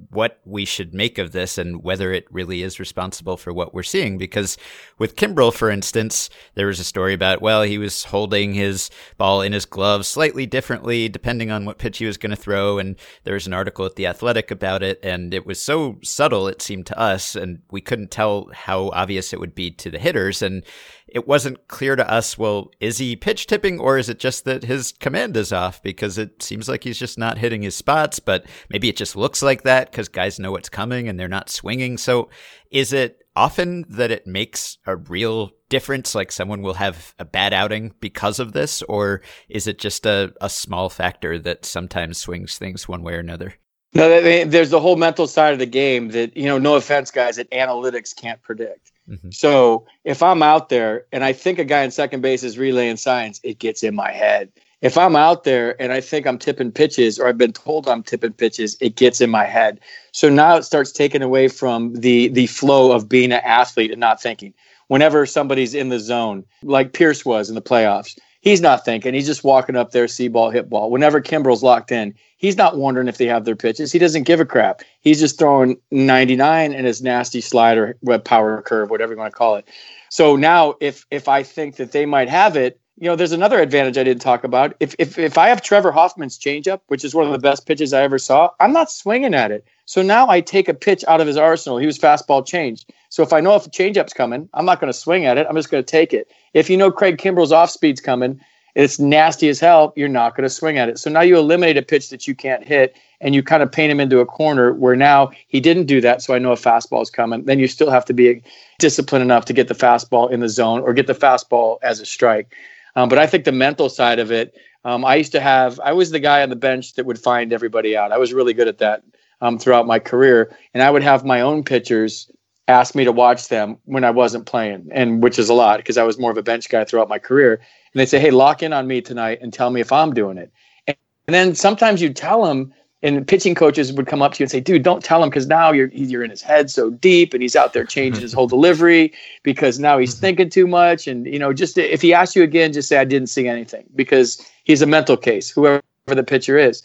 what we should make of this and whether it really is responsible for what we're seeing. Because with Kimbrel, for instance, there was a story about, well, he was holding his ball in his glove slightly differently depending on what pitch he was going to throw. And there was an article at The Athletic about it. And it was so subtle, it seemed to us, and we couldn't tell how obvious it would be to the hitters. And it wasn't clear to us, well, is he pitch tipping or is it just that his command is off? Because it seems like he's just not hitting his spots, but maybe it just looks like that because guys know what's coming and they're not swinging. So is it often that it makes a real difference? Like someone will have a bad outing because of this, or is it just a, a small factor that sometimes swings things one way or another? No, there's the whole mental side of the game that, you know, no offense, guys, that analytics can't predict. Mm-hmm. So if I'm out there and I think a guy in second base is relaying signs, it gets in my head. If I'm out there and I think I'm tipping pitches or I've been told I'm tipping pitches, it gets in my head. So now it starts taking away from the the flow of being an athlete and not thinking. Whenever somebody's in the zone, like Pearce was in the playoffs, he's not thinking. He's just walking up there, see ball, hit ball. Whenever Kimbrel's locked in, he's not wondering if they have their pitches. He doesn't give a crap. He's just throwing 99 and his nasty slider, web power curve, whatever you want to call it. So now, if if I think that they might have it, you know, there's another advantage I didn't talk about. If if if I have Trevor Hoffman's changeup, which is one of the best pitches I ever saw, I'm not swinging at it. So now I take a pitch out of his arsenal. He was fastball changed. So if I know if a changeup's coming, I'm not going to swing at it. I'm just going to take it. If you know Craig Kimbrel's off speed's coming, it's nasty as hell, you're not going to swing at it. So now you eliminate a pitch that you can't hit and you kind of paint him into a corner where now he didn't do that. So I know a fastball is coming. Then you still have to be disciplined enough to get the fastball in the zone or get the fastball as a strike. Um, but I think the mental side of it, um, I used to have, I was the guy on the bench that would find everybody out. I was really good at that um, throughout my career. And I would have my own pitchers ask me to watch them when I wasn't playing, and which is a lot because I was more of a bench guy throughout my career and they'd say, "Hey, lock in on me tonight and tell me if I'm doing it." And, and then sometimes you tell them, and pitching coaches would come up to you and say, "Dude, don't tell him because now you're you're in his head so deep, and he's out there changing his whole delivery because now he's mm-hmm. thinking too much." And you know, just if he asks you again, just say, "I didn't see anything," because he's a mental case, whoever the pitcher is.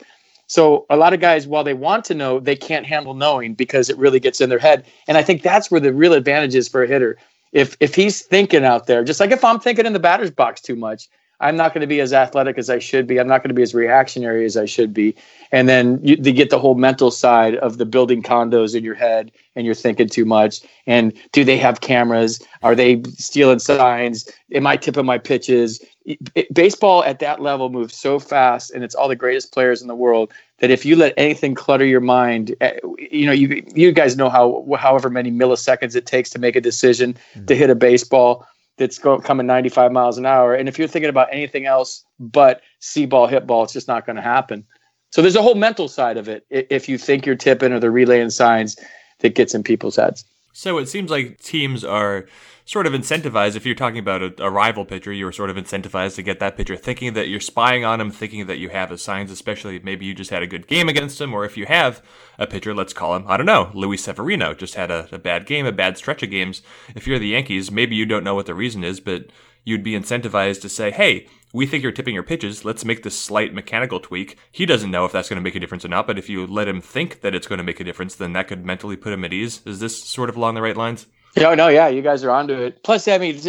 So a lot of guys, while they want to know, they can't handle knowing because it really gets in their head. And I think that's where the real advantage is for a hitter if if he's thinking out there, just like if I'm thinking in the batter's box too much, I'm not going to be as athletic as I should be. I'm not going to be as reactionary as I should be. And then you, you get the whole mental side of the building condos in your head and you're thinking too much. And do they have cameras? Are they stealing signs? Am I tipping my pitches? It, baseball at that level moves so fast and it's all the greatest players in the world that if you let anything clutter your mind, eh, you know, you you guys know how however many milliseconds it takes to make a decision mm-hmm. to hit a baseball that's going coming 95 miles an hour. And if you're thinking about anything else but see ball, hit ball, it's just not going to happen. So there's a whole mental side of it. If you think you're tipping or the relaying signs that gets in people's heads. So it seems like teams are sort of incentivized. If you're talking about a, a, rival pitcher, you're sort of incentivized to get that pitcher thinking that you're spying on him, thinking that you have his signs, especially maybe you just had a good game against him, or if you have a pitcher, let's call him, I don't know, Luis Severino, just had a, a bad game, a bad stretch of games. If you're the Yankees, maybe you don't know what the reason is, but you'd be incentivized to say, hey, we think you're tipping your pitches. Let's make this slight mechanical tweak. He doesn't know if that's going to make a difference or not, but if you let him think that it's going to make a difference, then that could mentally put him at ease. Is this sort of along the right lines? Yeah, no, yeah, you guys are onto it. Plus, I mean,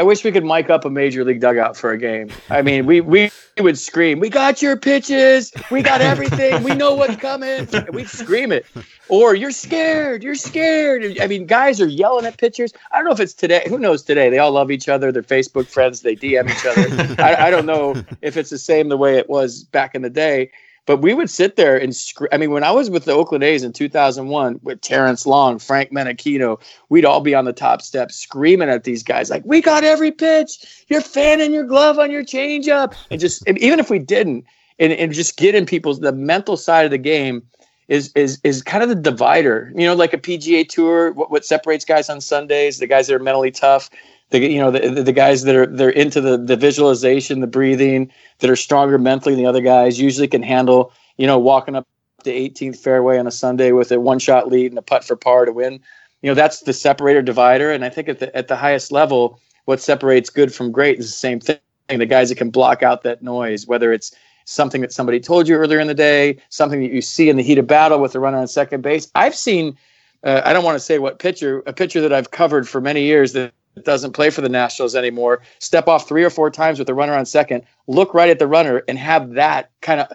I wish we could mic up a major league dugout for a game. I mean, we we would scream, "We got your pitches, we got everything, we know what's coming." We'd scream it, or "You're scared, you're scared." I mean, guys are yelling at pitchers. I don't know if it's today. Who knows today? They all love each other. They're Facebook friends. They DM each other. I, I don't know if it's the same the way it was back in the day. But we would sit there and scream. I mean, when I was with the Oakland A's in 2001 with Terrence Long, Frank Menechino, we'd all be on the top step screaming at these guys like, "We got every pitch. You're fanning your glove on your changeup," and just and even if we didn't, and, and just getting in people's the mental side of the game is is is kind of the divider. You know, like a PGA Tour, what, what separates guys on Sundays, the guys that are mentally tough, the you know the, the guys that are they're into the the visualization, the breathing, that are stronger mentally than the other guys. Usually can handle you know walking up the 18th fairway on a Sunday with a one shot lead and a putt for par to win. You know that's the separator divider, and I think at the at the highest level, what separates good from great is the same thing. The guys that can block out that noise, whether it's something that somebody told you earlier in the day, something that you see in the heat of battle with the runner on second base. I've seen, uh, I don't want to say what pitcher, a pitcher that I've covered for many years that doesn't play for the Nationals anymore, step off three or four times with the runner on second, look right at the runner, and have that kind of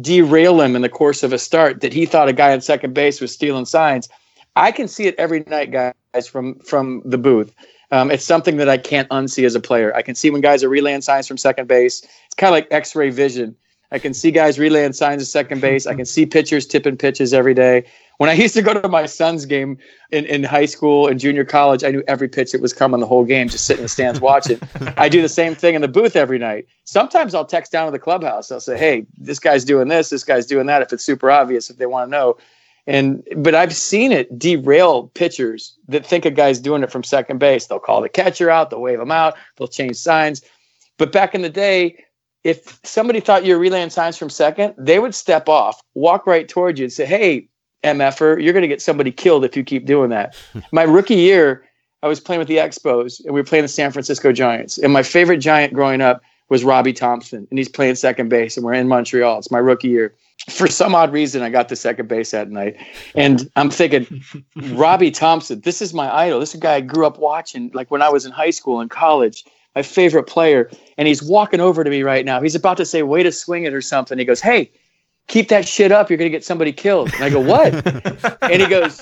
derail him in the course of a start that he thought a guy on second base was stealing signs. I can see it every night, guys, from from the booth. Um, it's something that I can't unsee as a player. I can see when guys are relaying signs from second base. It's kind of like X-ray vision. I can see guys relaying signs at second base. I can see pitchers tipping pitches every day. When I used to go to my son's game in, in high school and junior college, I knew every pitch that was coming the whole game, just sitting in the stands watching. I do the same thing in the booth every night. Sometimes I'll text down to the clubhouse. I'll say, hey, this guy's doing this, this guy's doing that, if it's super obvious, if they want to know. And but I've seen it derail pitchers that think a guy's doing it from second base. They'll call the catcher out, they'll wave him out, they'll change signs. But back in the day, if somebody thought you were relaying signs from second, they would step off, walk right towards you, and say, "Hey, MFer, you're going to get somebody killed if you keep doing that." my rookie year, I was playing with the Expos, and we were playing the San Francisco Giants. And my favorite Giant growing up was Robby Thompson, and he's playing second base, and we're in Montreal. It's my rookie year. For some odd reason, I got to second base that night, and I'm thinking, Robby Thompson, this is my idol. This is a guy I grew up watching, like when I was in high school and college my favorite player, and he's walking over to me right now. He's about to say, "Way to swing it" or something. He goes, "Hey, keep that shit up. You're gonna get somebody killed." And I go, "What?" and he goes,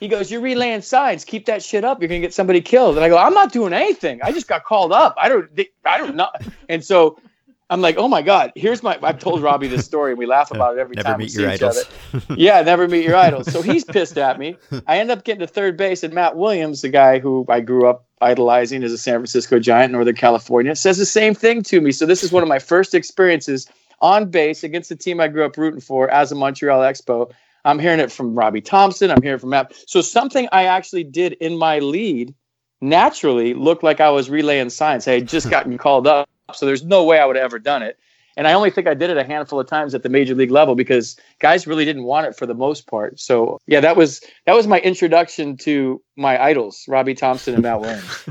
"He goes, you're relaying signs. Keep that shit up. You're gonna get somebody killed." And I go, "I'm not doing anything. I just got called up. I don't, I don't know." And so I'm like, oh my God, here's my. I've told Robby this story and we laugh about it every never time meet we see your each idols. other. Yeah, never meet your idols. So he's pissed at me. I end up getting to third base, and Matt Williams, the guy who I grew up idolizing as a San Francisco Giant, Northern California, says the same thing to me. So this is one of my first experiences on base against the team I grew up rooting for as a Montreal Expo. I'm hearing it from Robby Thompson. I'm hearing from Matt. So something I actually did in my lead naturally looked like I was relaying signs. I had just gotten called up, so there's no way I would have ever done it. And I only think I did it a handful of times at the major league level because guys really didn't want it for the most part. So yeah, that was that was my introduction to my idols, Robby Thompson and Matt Williams.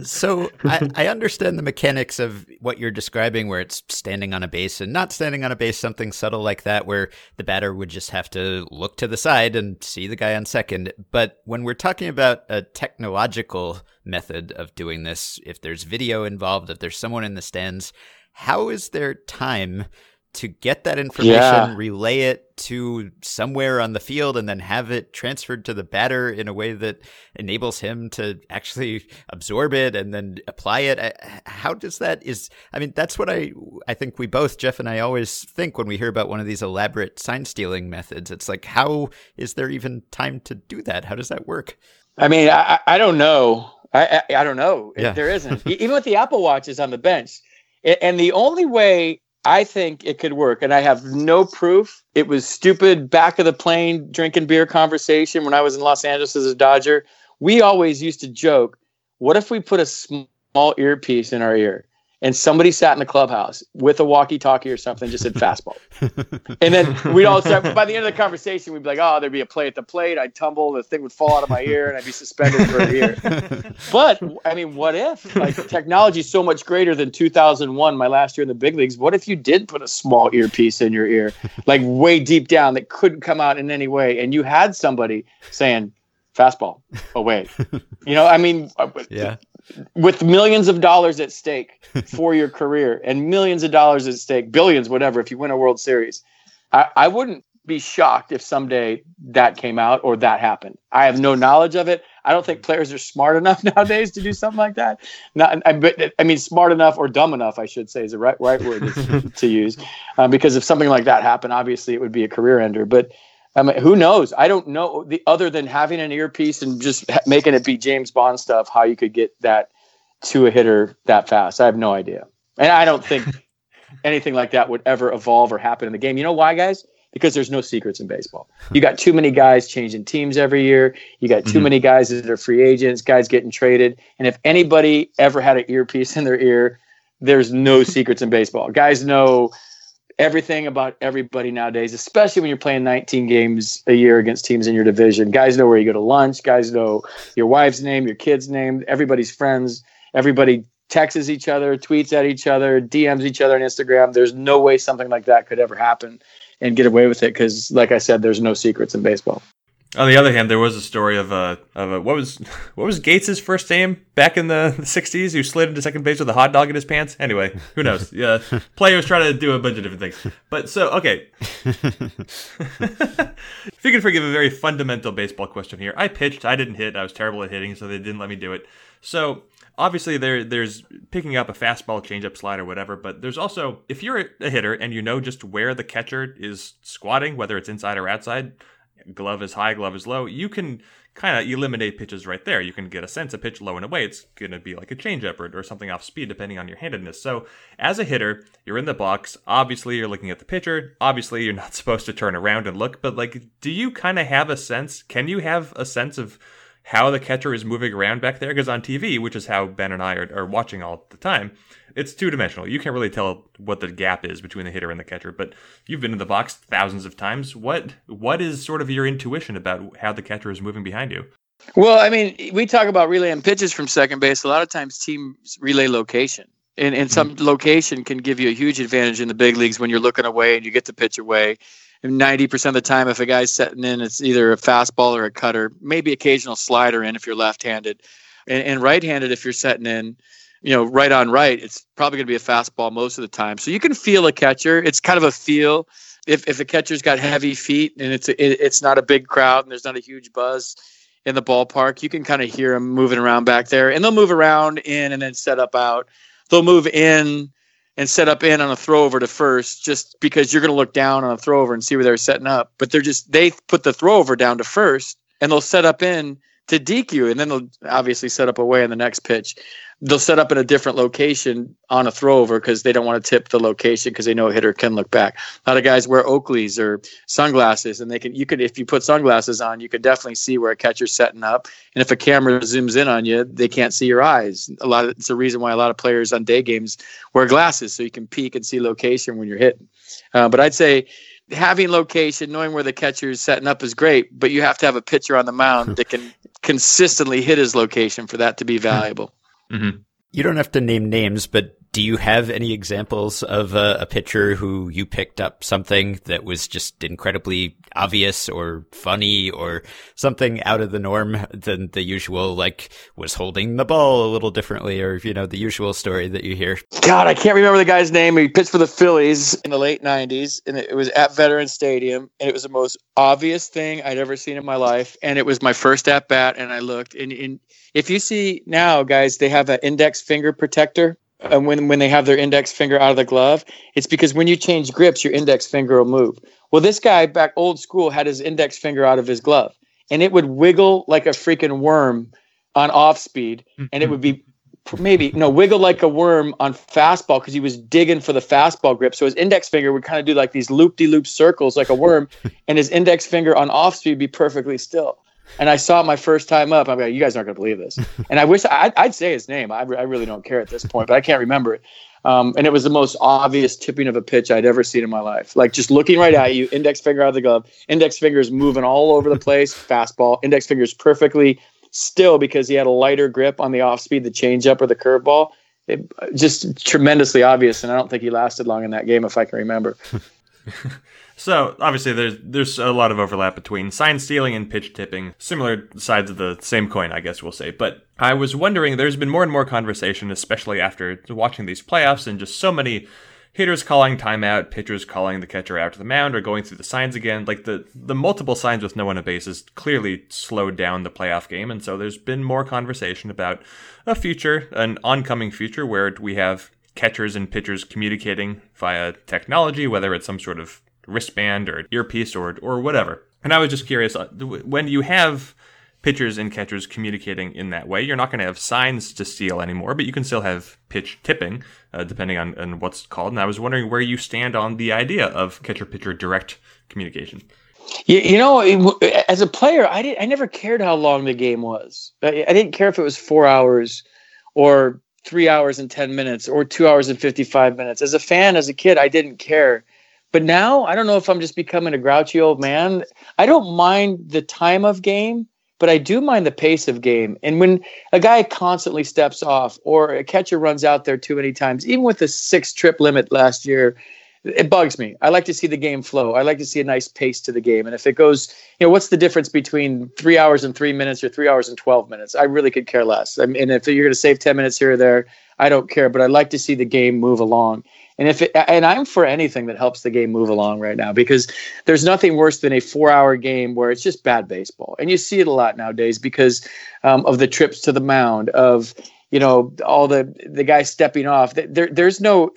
So I, I understand the mechanics of what you're describing, where it's standing on a base and not standing on a base, something subtle like that, where the batter would just have to look to the side and see the guy on second. But when we're talking about a technological method of doing this, if there's video involved, if there's someone in the stands, how is there time to get that information, Yeah. relay it to somewhere on the field, and then have it transferred to the batter in a way that enables him to actually absorb it and then apply it? How does that is? I mean, that's what I I think we both Jeff and I always think when we hear about one of these elaborate sign stealing methods. It's like, how is there even time to do that? How does that work? I mean, I, I- don't know. I, I I don't know. Yeah. There isn't. Even with the Apple Watches on the bench, and the only way I think it could work, and I have no proof. It was stupid back of the plane drinking beer conversation when I was in Los Angeles as a Dodger. We always used to joke, "What if we put a small earpiece in our ear?" And somebody sat in the clubhouse with a walkie-talkie or something, just said fastball, and then we'd all start. By the end of the conversation, we'd be like, "Oh, there'd be a play at the plate. I'd tumble, the thing would fall out of my ear, and I'd be suspended for a year." but I mean, what if like technology is so much greater than 2001, my last year in the big leagues? What if you did put a small earpiece in your ear, like way deep down, that couldn't come out in any way, and you had somebody saying fastball away? You know, I mean, uh, Yeah. With millions of dollars at stake for your career and millions of dollars at stake, billions, whatever, if you win a World Series, I, I wouldn't be shocked if someday that came out or that happened. I have no knowledge of it. I don't think players are smart enough nowadays to do something like that. Not, I, but- I mean, smart enough or dumb enough, I should say, is the right right word to, to use. Um, because if something like that happened, obviously it would be a career ender. But I mean, who knows? I don't know the other than having an earpiece and just making it be James Bond stuff. How you could get that to a hitter that fast? I have no idea, and I don't think anything like that would ever evolve or happen in the game. You know why, guys? Because there's no secrets in baseball. You got too many guys changing teams every year. You got too Mhm. many guys that are free agents, guys getting traded. And if anybody ever had an earpiece in their ear, there's no secrets in baseball. Guys know everything about everybody nowadays, especially when you're playing 19 games a year against teams in your division. Guys know where you go to lunch. Guys know your wife's name, your kid's name, everybody's friends. Everybody texts each other, tweets at each other, DMs each other on Instagram. There's no way something like that could ever happen and get away with it because, like I said, there's no secrets in baseball. On the other hand, there was a story of a of a what was what was Gates's first name back in the, the '60s, who slid into second base with a hot dog in his pants. Anyway, who knows? Yeah, players try to do a bunch of different things. But so okay, if you can forgive a very fundamental baseball question here, I pitched, I didn't hit, I was terrible at hitting, so they didn't let me do it. So obviously there there's picking up a fastball, changeup, slider, whatever. But there's also if you're a hitter and you know just where the catcher is squatting, whether it's inside or outside, glove is high, glove is low, you can kind of eliminate pitches right there. You can get a sense of pitch low and away. It's going to be like a changeup or, or something off speed, depending on your handedness. So, as a hitter, you're in the box. Obviously, you're looking at the pitcher. Obviously, you're not supposed to turn around and look, but like, do you kind of have a sense? Can you have a sense of how the catcher is moving around back there? Because on TV, which is how Ben and I are, are watching all the time, it's two dimensional. You can't really tell what the gap is between the hitter and the catcher. But you've been in the box thousands of times. What what is sort of your intuition about how the catcher is moving behind you? Well, I mean, we talk about relaying pitches from second base. A lot of times teams relay location. And, and some mm-hmm. location can give you a huge advantage in the big leagues when you're looking away and you get the pitch away. And 90% of the time, if a guy's setting in, it's either a fastball or a cutter, maybe occasional slider in if you're left handed. And, and right handed, if you're setting in, you know, right on right, it's probably going to be a fastball most of the time. So you can feel a catcher. It's kind of a feel. If, if a catcher's got heavy feet and it's a, it, it's not a big crowd and there's not a huge buzz, in the ballpark, you can kind of hear them moving around back there, and they'll move around in and then set up out. They'll move in and set up in on a throw over to first, just because you're going to look down on a throw over and see where they're setting up. But they're just they put the throw over down to first, and they'll set up in to DQ, and then they'll obviously set up away in the next pitch. They'll set up in a different location on a throwover because they don't want to tip the location because they know a hitter can look back. A lot of guys wear Oakleys or sunglasses, and they can you could if you put sunglasses on, you could definitely see where a catcher's setting up. And if a camera zooms in on you, they can't see your eyes. A lot of it's a reason why a lot of players on day games wear glasses so you can peek and see location when you're hitting. Uh, but I'd say having location, knowing where the catcher is setting up is great, but you have to have a pitcher on the mound that can consistently hit his location for that to be valuable. Mm-hmm. You don't have to name names, but do you have any examples of a, a pitcher who you picked up something that was just incredibly obvious or funny or something out of the norm than the usual, like was holding the ball a little differently or, you know, the usual story that you hear? God, I can't remember the guy's name. He pitched for the Phillies in the late '90s, and it was at Veterans Stadium, and it was the most obvious thing I'd ever seen in my life. And it was my first at bat, and I looked. And, and if you see now, guys, they have an index finger protector. And when when they have their index finger out of the glove, it's because when you change grips, your index finger will move. Well, this guy back old school had his index finger out of his glove, and it would wiggle like a freaking worm on off speed, and it would be maybe no wiggle like a worm on fastball because he was digging for the fastball grip. So his index finger would kind of do like these loop de loop circles like a worm, and his index finger on off speed be perfectly still. And I saw it my first time up. I'm like, you guys aren't going to believe this. And I wish I'd, I'd say his name. I, I really don't care at this point, but I can't remember it. Um, and it was the most obvious tipping of a pitch I'd ever seen in my life. Like just looking right at you, index finger out of the glove, index fingers moving all over the place, fastball, index fingers perfectly still because he had a lighter grip on the off speed, the changeup or the curveball. It, just tremendously obvious, and I don't think he lasted long in that game, if I can remember. So obviously, there's there's a lot of overlap between sign stealing and pitch tipping, similar sides of the same coin, I guess we'll say. But I was wondering, there's been more and more conversation, especially after watching these playoffs, and just so many hitters calling timeout, pitchers calling the catcher out to the mound, or going through the signs again. Like the the multiple signs with no one at base has clearly slowed down the playoff game, and so there's been more conversation about a future, an oncoming future, where we have catchers and pitchers communicating via technology, whether it's some sort of wristband or earpiece or or whatever. And I was just curious uh, when you have pitchers and catchers communicating in that way, you're not going to have signs to steal anymore, but you can still have pitch tipping, uh, depending on, on what's called. And I was wondering where you stand on the idea of catcher pitcher direct communication. You, you know, as a player, I didn't. I never cared how long the game was. I, I didn't care if it was four hours or three hours and 10 minutes or two hours and 55 minutes. As a fan, as a kid, I didn't care but now I don't know if I'm just becoming a grouchy old man. I don't mind the time of game, but I do mind the pace of game. And when a guy constantly steps off or a catcher runs out there too many times, even with the six trip limit last year, it bugs me. I like to see the game flow. I like to see a nice pace to the game. And if it goes, you know, what's the difference between three hours and three minutes or three hours and 12 minutes? I really could care less. I mean, if you're going to save 10 minutes here or there, I don't care, but I like to see the game move along. And if it, and I'm for anything that helps the game move along right now because there's nothing worse than a four-hour game where it's just bad baseball, and you see it a lot nowadays because um, of the trips to the mound, of you know all the the guys stepping off. There, there's no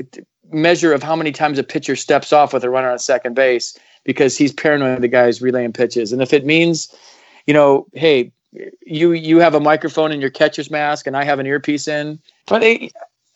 measure of how many times a pitcher steps off with a runner on second base because he's paranoid the guys relaying pitches, and if it means, you know, hey, you you have a microphone in your catcher's mask and I have an earpiece in, but they,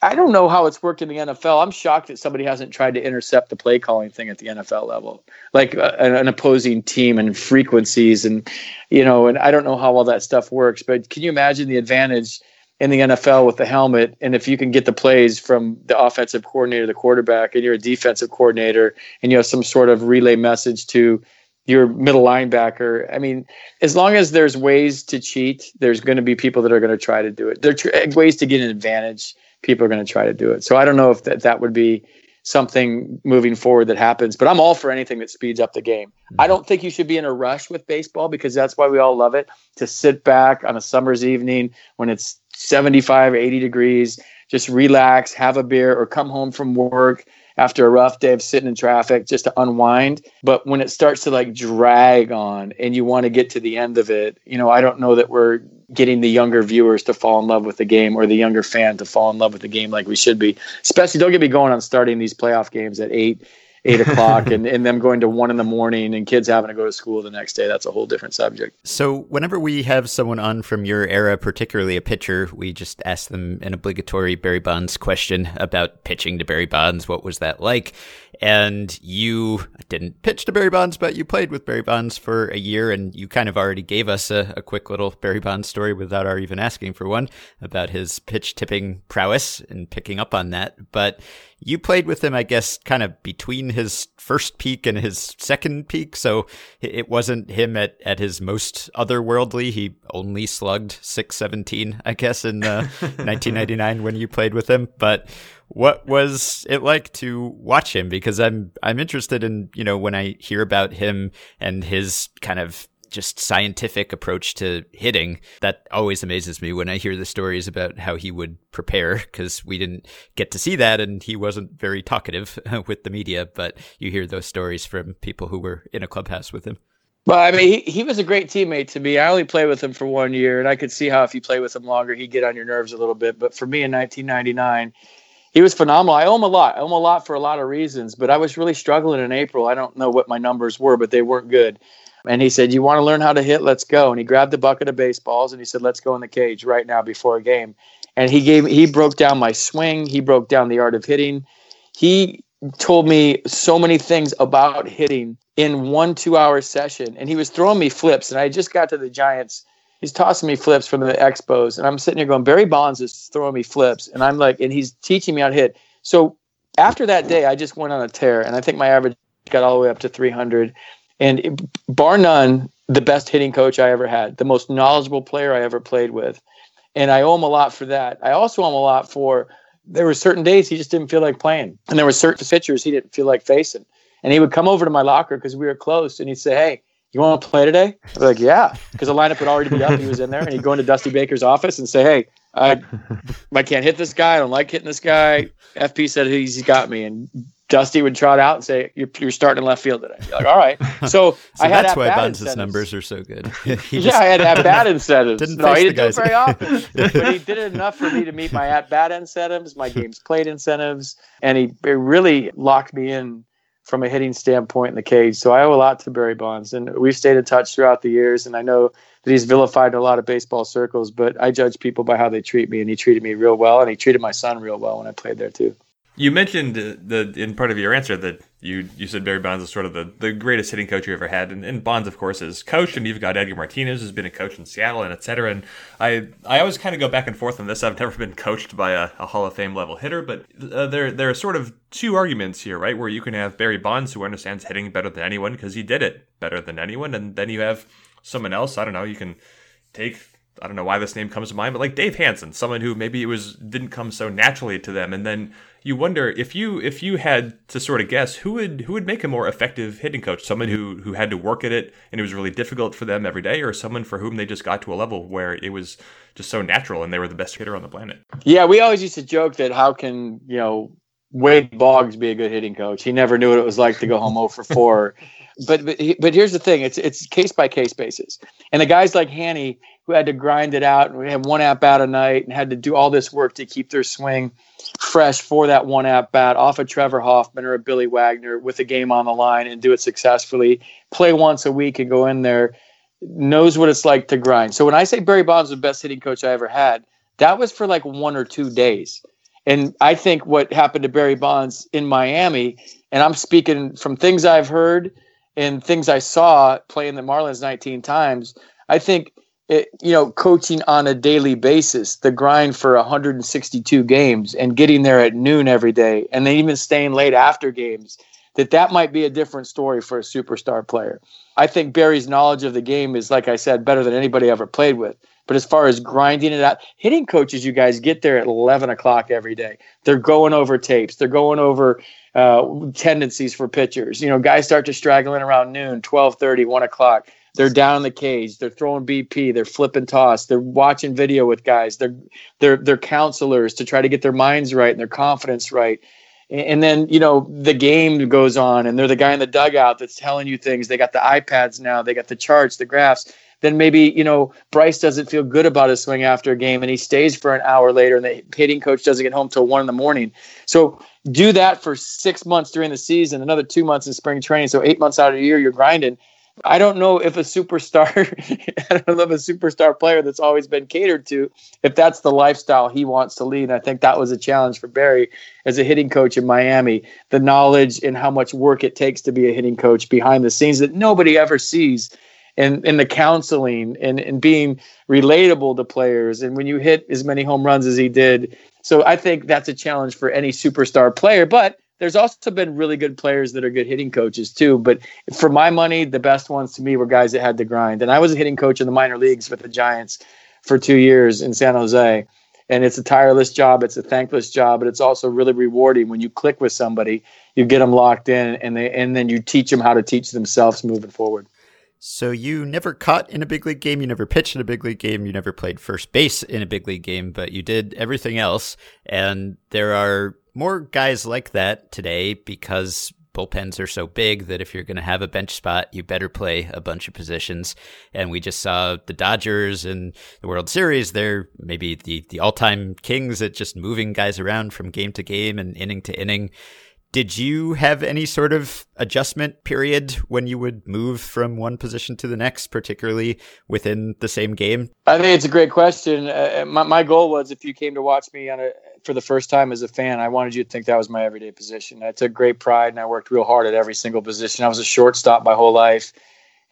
I don't know how it's worked in the NFL. I'm shocked that somebody hasn't tried to intercept the play calling thing at the NFL level, like uh, an, an, opposing team and frequencies, and you know, and I don't know how all that stuff works. But can you imagine the advantage in the NFL with the helmet, and if you can get the plays from the offensive coordinator, the quarterback, and you're a defensive coordinator, and you have some sort of relay message to your middle linebacker. I mean, as long as there's ways to cheat, there's going to be people that are going to try to do it. There are ways to get an advantage people are going to try to do it. So I don't know if that, that would be something moving forward that happens, but I'm all for anything that speeds up the game. I mm-hmm. don't think you should be in a rush with baseball because that's why we all love it to sit back on a summer's evening when it's 75 80 degrees, just relax, have a beer, or come home from work after a rough day of sitting in traffic just to unwind. But when it starts to like drag on and you want to get to the end of it, you know, I don't know that we're getting the younger viewers to fall in love with the game or the younger fan to fall in love with the game like we should be. Especially, don't get me going on starting these playoff games at eight eight o'clock and, and them going to one in the morning and kids having to go to school the next day. That's a whole different subject. So, whenever we have someone on from your era, particularly a pitcher, we just ask them an obligatory Barry Bonds question about pitching to Barry Bonds. What was that like? And you didn't pitch to Barry Bonds, but you played with Barry Bonds for a year, and you kind of already gave us a, a quick little Barry Bonds story without our even asking for one about his pitch tipping prowess and picking up on that. But you played with him, I guess, kind of between his first peak and his second peak. So it wasn't him at, at his most otherworldly. He only slugged 617, I guess, in uh, 1999 when you played with him. But what was it like to watch him? Because I'm I'm interested in you know when I hear about him and his kind of just scientific approach to hitting that always amazes me when I hear the stories about how he would prepare because we didn't get to see that and he wasn't very talkative uh, with the media but you hear those stories from people who were in a clubhouse with him well, I mean, he, he was a great teammate to me. I only played with him for one year, and I could see how if you play with him longer, he'd get on your nerves a little bit. But for me in 1999, he was phenomenal. I owe him a lot. I owe him a lot for a lot of reasons, but I was really struggling in April. I don't know what my numbers were, but they weren't good. And he said, You want to learn how to hit? Let's go. And he grabbed a bucket of baseballs and he said, Let's go in the cage right now before a game. And he gave he broke down my swing, he broke down the art of hitting. He told me so many things about hitting in one two hour session. And he was throwing me flips. And I just got to the Giants. He's tossing me flips from the Expos. And I'm sitting here going, Barry Bonds is throwing me flips. And I'm like, and he's teaching me how to hit So after that day, I just went on a tear, and I think my average got all the way up to 300. And it, bar none, the best hitting coach I ever had, the most knowledgeable player I ever played with. And I owe him a lot for that. I also owe him a lot for there were certain days he just didn't feel like playing. And there were certain pitchers he didn't feel like facing. And he would come over to my locker because we were close and he'd say, Hey, you want to play today? I'd be like, Yeah. Because the lineup would already be up. He was in there. And he'd go into Dusty Baker's office and say, Hey, I, I can't hit this guy. I don't like hitting this guy. FP said he's got me. And Dusty would trot out and say, "You're, you're starting in left field today." You're like, all right. So, So I had that's why incentives. numbers are so good. Yeah, I had at bat incentives. Didn't no, he didn't do it very often, but he did it enough for me to meet my at bat incentives, my games played incentives, and he really locked me in from a hitting standpoint in the cage. So I owe a lot to Barry Bonds, and we've stayed in touch throughout the years. And I know that he's vilified in a lot of baseball circles, but I judge people by how they treat me, and he treated me real well, and he treated my son real well when I played there too. You mentioned the in part of your answer that you you said Barry Bonds is sort of the, the greatest hitting coach you ever had, and, and Bonds, of course, is coach, and you've got Edgar Martinez, who's been a coach in Seattle, and et cetera. And I I always kind of go back and forth on this. I've never been coached by a, a Hall of Fame level hitter, but uh, there there are sort of two arguments here, right? Where you can have Barry Bonds, who understands hitting better than anyone because he did it better than anyone, and then you have someone else. I don't know. You can take I don't know why this name comes to mind, but like Dave Hansen, someone who maybe it was didn't come so naturally to them, and then you wonder if you if you had to sort of guess who would who would make a more effective hitting coach, someone who who had to work at it and it was really difficult for them every day, or someone for whom they just got to a level where it was just so natural and they were the best hitter on the planet. Yeah, we always used to joke that how can you know Wade Boggs be a good hitting coach? He never knew what it was like to go home 0 for 4. but but but here's the thing: it's it's case by case basis. And the guys like Hanny who had to grind it out and we had one at bat a night and had to do all this work to keep their swing fresh for that one at bat off of Trevor Hoffman or a Billy Wagner with a game on the line and do it successfully. Play once a week and go in there. Knows what it's like to grind. So when I say Barry Bonds was the best hitting coach I ever had, that was for like one or two days. And I think what happened to Barry Bonds in Miami, and I'm speaking from things I've heard and things I saw playing the Marlins 19 times, I think it, you know, coaching on a daily basis, the grind for 162 games and getting there at noon every day, and then even staying late after games, that that might be a different story for a superstar player. I think Barry's knowledge of the game is, like I said, better than anybody ever played with. But as far as grinding it out, hitting coaches, you guys get there at 11 o'clock every day. They're going over tapes. They're going over uh, tendencies for pitchers. You know, guys start to straggle in around noon, 12:30, 1 o'clock. They're down in the cage. They're throwing BP. They're flipping toss. They're watching video with guys. They're they're they're counselors to try to get their minds right and their confidence right. And and then you know the game goes on, and they're the guy in the dugout that's telling you things. They got the iPads now. They got the charts, the graphs. Then maybe you know Bryce doesn't feel good about his swing after a game, and he stays for an hour later, and the hitting coach doesn't get home till one in the morning. So do that for six months during the season, another two months in spring training. So eight months out of the year, you're grinding. I don't know if a superstar, I don't know if a superstar player that's always been catered to, if that's the lifestyle he wants to lead. I think that was a challenge for Barry as a hitting coach in Miami. The knowledge and how much work it takes to be a hitting coach behind the scenes that nobody ever sees. And, and the counseling and, and being relatable to players. And when you hit as many home runs as he did. So I think that's a challenge for any superstar player. But there's also been really good players that are good hitting coaches too. But for my money, the best ones to me were guys that had to grind. And I was a hitting coach in the minor leagues with the Giants for two years in San Jose. And it's a tireless job. It's a thankless job, but it's also really rewarding when you click with somebody. You get them locked in, and they and then you teach them how to teach themselves moving forward. So you never caught in a big league game, you never pitched in a big league game, you never played first base in a big league game, but you did everything else. And there are more guys like that today because bullpens are so big that if you're going to have a bench spot, you better play a bunch of positions. And we just saw the Dodgers in the World Series. They're maybe the, the all time kings at just moving guys around from game to game and inning to inning. Did you have any sort of adjustment period when you would move from one position to the next, particularly within the same game? I think it's a great question. Uh, my, my goal was if you came to watch me on a, for the first time as a fan, I wanted you to think that was my everyday position. I took great pride and I worked real hard at every single position. I was a shortstop my whole life.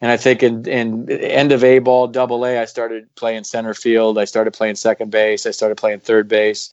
And I think in, in end of A ball, double A, I started playing center field. I started playing second base. I started playing third base.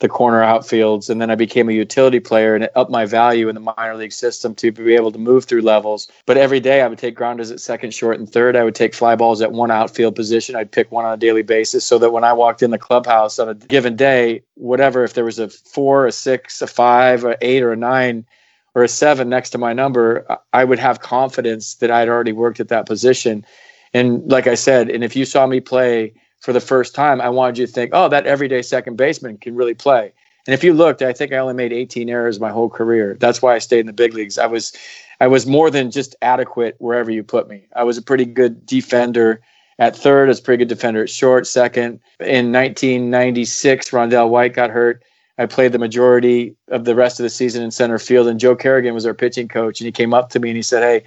The corner outfields. And then I became a utility player and it upped my value in the minor league system to be able to move through levels. But every day I would take grounders at second, short, and third. I would take fly balls at one outfield position. I'd pick one on a daily basis so that when I walked in the clubhouse on a given day, whatever, if there was a four, a six, a five, a eight, or a nine, or a seven next to my number, I would have confidence that I'd already worked at that position. And like I said, and if you saw me play for the first time, I wanted you to think, oh, that everyday second baseman can really play. And if you looked, I think I only made 18 errors my whole career. That's why I stayed in the big leagues. I was, I was more than just adequate wherever you put me. I was a pretty good defender at third. I was a pretty good defender at short, second. In 1996, Rondell White got hurt. I played the majority of the rest of the season in center field, and Joe Kerrigan was our pitching coach, and he came up to me and he said, "Hey,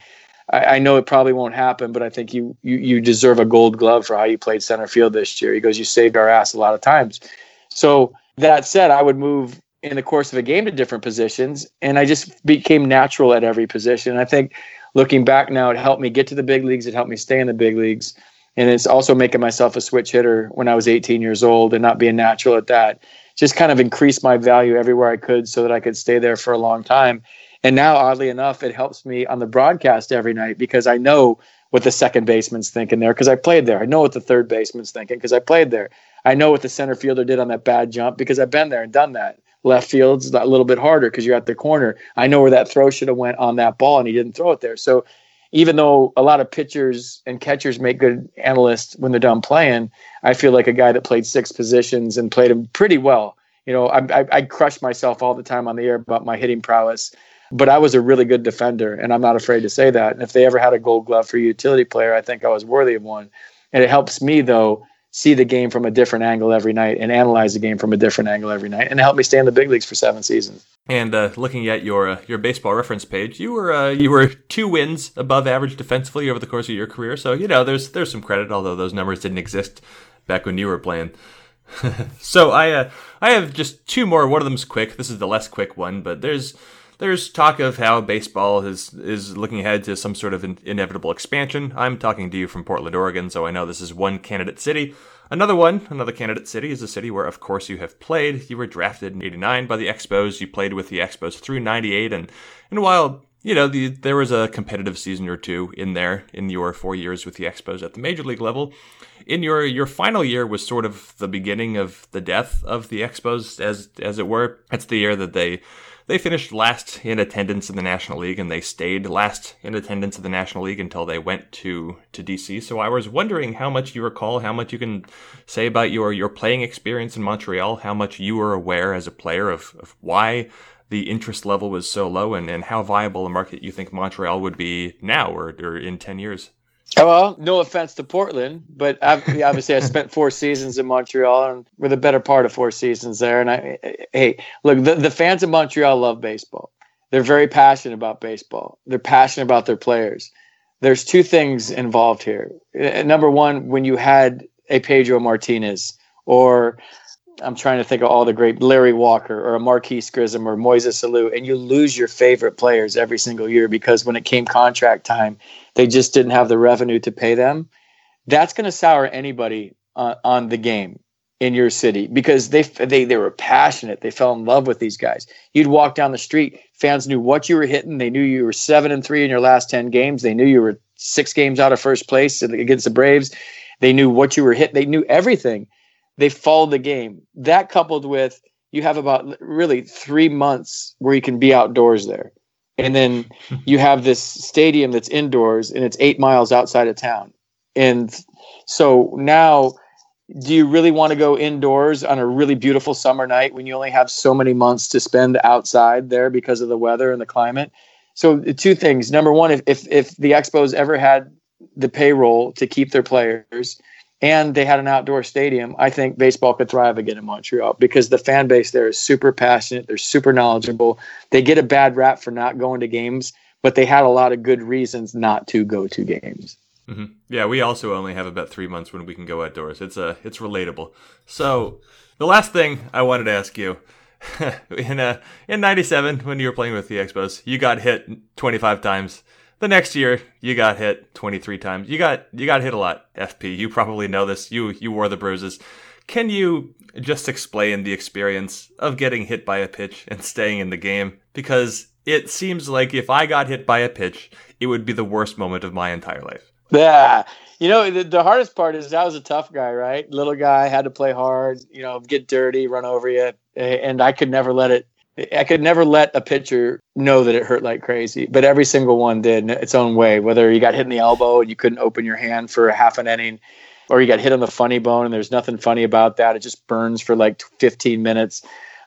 I, I, know it probably won't happen, but I think you, you you deserve a gold glove for how you played center field this year. He goes, you saved our ass a lot of times. So that said, I would move in the course of a game to different positions, and I just became natural at every position. I think looking back now, it helped me get to the big leagues. It helped me stay in the big leagues, and it's also making myself a switch hitter when I was 18 years old and not being natural at that. Just kind of increased my value everywhere I could so that I could stay there for a long time. And now, oddly enough, it helps me on the broadcast every night because I know what the second baseman's thinking there because I played there. I know what the third baseman's thinking because I played there. I know what the center fielder did on that bad jump because I've been there and done that. Left field's a little bit harder because you're at the corner. I know where that throw should have went on that ball and he didn't throw it there. So even though a lot of pitchers and catchers make good analysts when they're done playing, I feel like a guy that played six positions and played them pretty well. You know, I, I, I crush myself all the time on the air about my hitting prowess but I was a really good defender, and I'm not afraid to say that. And if they ever had a gold glove for a utility player, I think I was worthy of one. And it helps me, though, see the game from a different angle every night and analyze the game from a different angle every night. And it helped me stay in the big leagues for seven seasons. And uh, looking at your uh, your baseball reference page, you were uh, you were two wins above average defensively over the course of your career. So you know there's there's some credit, although those numbers didn't exist back when you were playing. so I uh, I have just two more. One of them's quick. This is the less quick one, but there's there's talk of how baseball is is looking ahead to some sort of in- inevitable expansion. I'm talking to you from Portland, Oregon, so I know this is one candidate city. Another one, another candidate city, is a city where, of course, you have played. You were drafted in '89 by the Expos. You played with the Expos through '98, and and while you know the, there was a competitive season or two in there in your four years with the Expos at the major league level, in your your final year was sort of the beginning of the death of the Expos, as as it were. It's the year that they they finished last in attendance in the National League, and they stayed last in attendance in the National League until they went to to DC. So I was wondering how much you recall, how much you can say about your your playing experience in Montreal, how much you were aware as a player of, of why the interest level was so low, and, and how viable a market you think Montreal would be now or, or in ten years. Well, no offense to Portland, but obviously I spent four seasons in Montreal and we're the better part of four seasons there. And I, hey, look, the, the fans of Montreal love baseball. They're very passionate about baseball. They're passionate about their players. There's two things involved here. Uh, number one, when you had a Pedro Martinez or I'm trying to think of all the great Larry Walker or a Marquis Grissom or Moises Alou, and you lose your favorite players every single year because when it came contract time, they just didn't have the revenue to pay them. That's going to sour anybody uh, on the game in your city because they they they were passionate. They fell in love with these guys. You'd walk down the street, fans knew what you were hitting. They knew you were seven and three in your last ten games. They knew you were six games out of first place against the Braves. They knew what you were hit. They knew everything they followed the game. That coupled with you have about really three months where you can be outdoors there. And then you have this stadium that's indoors and it's eight miles outside of town. And so now, do you really want to go indoors on a really beautiful summer night when you only have so many months to spend outside there because of the weather and the climate? So, two things. Number one, if, if, if the Expos ever had the payroll to keep their players, and they had an outdoor stadium, I think baseball could thrive again in Montreal because the fan base there is super passionate. They're super knowledgeable. They get a bad rap for not going to games, but they had a lot of good reasons not to go to games. Mm-hmm. Yeah, we also only have about three months when we can go outdoors. It's a uh, it's relatable. So the last thing I wanted to ask you. in uh, in '97, when you were playing with the Expos, you got hit 25 times the next year you got hit 23 times. You got you got hit a lot. FP, you probably know this. You you wore the bruises. Can you just explain the experience of getting hit by a pitch and staying in the game? Because it seems like if I got hit by a pitch, it would be the worst moment of my entire life. Yeah. You know, the, the hardest part is I was a tough guy, right? Little guy, had to play hard, you know, get dirty, run over you. And I could never let it I could never let a pitcher know that it hurt like crazy, but every single one did in its own way. Whether you got hit in the elbow and you couldn't open your hand for half an inning, or you got hit on the funny bone and there's nothing funny about that. It just burns for like 15 minutes.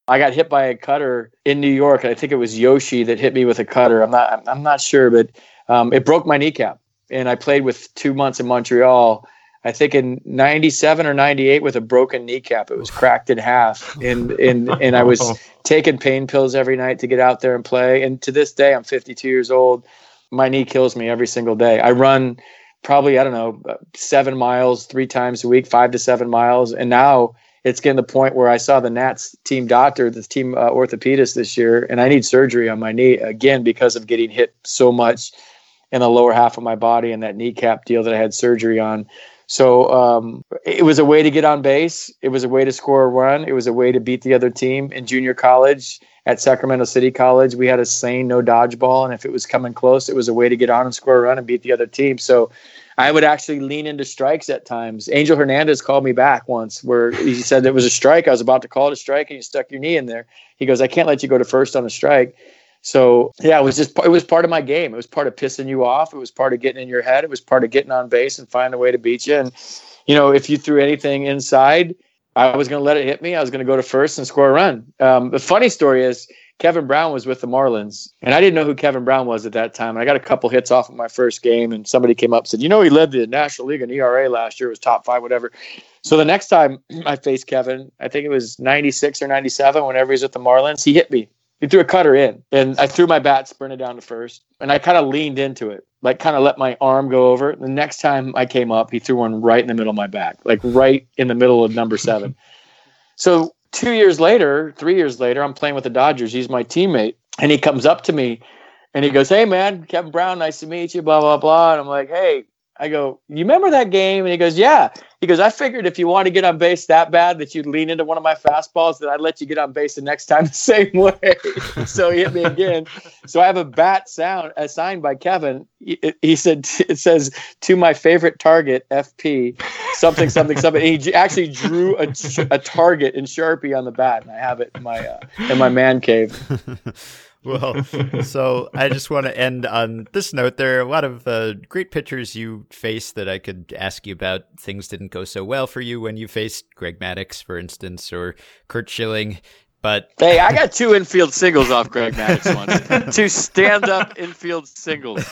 I got hit by a cutter in New York, and I think it was Yoshi that hit me with a cutter. I'm not I'm not sure, but um, it broke my kneecap. And I played with two months in Montreal I think in 97 or 98 with a broken kneecap. It was cracked in half. And, and, and I was taking pain pills every night to get out there and play. And to this day, I'm 52 years old. My knee kills me every single day. I run probably, I don't know, seven miles three times a week, five to seven miles. And now it's getting to the point where I saw the Nats team doctor, the team uh, orthopedist this year, and I need surgery on my knee again because of getting hit so much in the lower half of my body and that kneecap deal that I had surgery on. So um, it was a way to get on base. It was a way to score a run. It was a way to beat the other team. In junior college at Sacramento City College, we had a saying, no dodgeball. And if it was coming close, it was a way to get on and score a run and beat the other team. So I would actually lean into strikes at times. Angel Hernandez called me back once where he said it was a strike. I was about to call it a strike and you stuck your knee in there. He goes, I can't let you go to first on a strike. So yeah, it was just it was part of my game. It was part of pissing you off. It was part of getting in your head. It was part of getting on base and finding a way to beat you. And you know, if you threw anything inside, I was going to let it hit me. I was going to go to first and score a run. Um, the funny story is Kevin Brown was with the Marlins, and I didn't know who Kevin Brown was at that time. I got a couple hits off of my first game, and somebody came up and said, "You know, he led the National League in ERA last year. It was top five, whatever." So the next time I faced Kevin, I think it was '96 or '97. Whenever he was with the Marlins, he hit me he threw a cutter in, and I threw my bat, sprinted down to first, and I kind of leaned into it, like kind of let my arm go over. The next time I came up, he threw one right in the middle of my back, like right in the middle of number seven. so two years later, three years later, I'm playing with the Dodgers. He's my teammate, and he comes up to me, and he goes, "Hey, man, Kevin Brown, nice to meet you." Blah blah blah. And I'm like, "Hey." I go, you remember that game? And he goes, yeah. He goes, I figured if you want to get on base that bad that you'd lean into one of my fastballs, that I'd let you get on base the next time the same way. so he hit me again. So I have a bat sound assigned by Kevin. He, he said, it says to my favorite target, FP, something, something, something. And he actually drew a, a target in Sharpie on the bat. And I have it in my, uh, in my man cave. Well, so I just want to end on this note. There are a lot of uh, great pitchers you faced that I could ask you about. Things didn't go so well for you when you faced Greg Maddux, for instance, or Curt Schilling. But hey, I got two infield singles off Greg Maddux once. two stand up infield singles.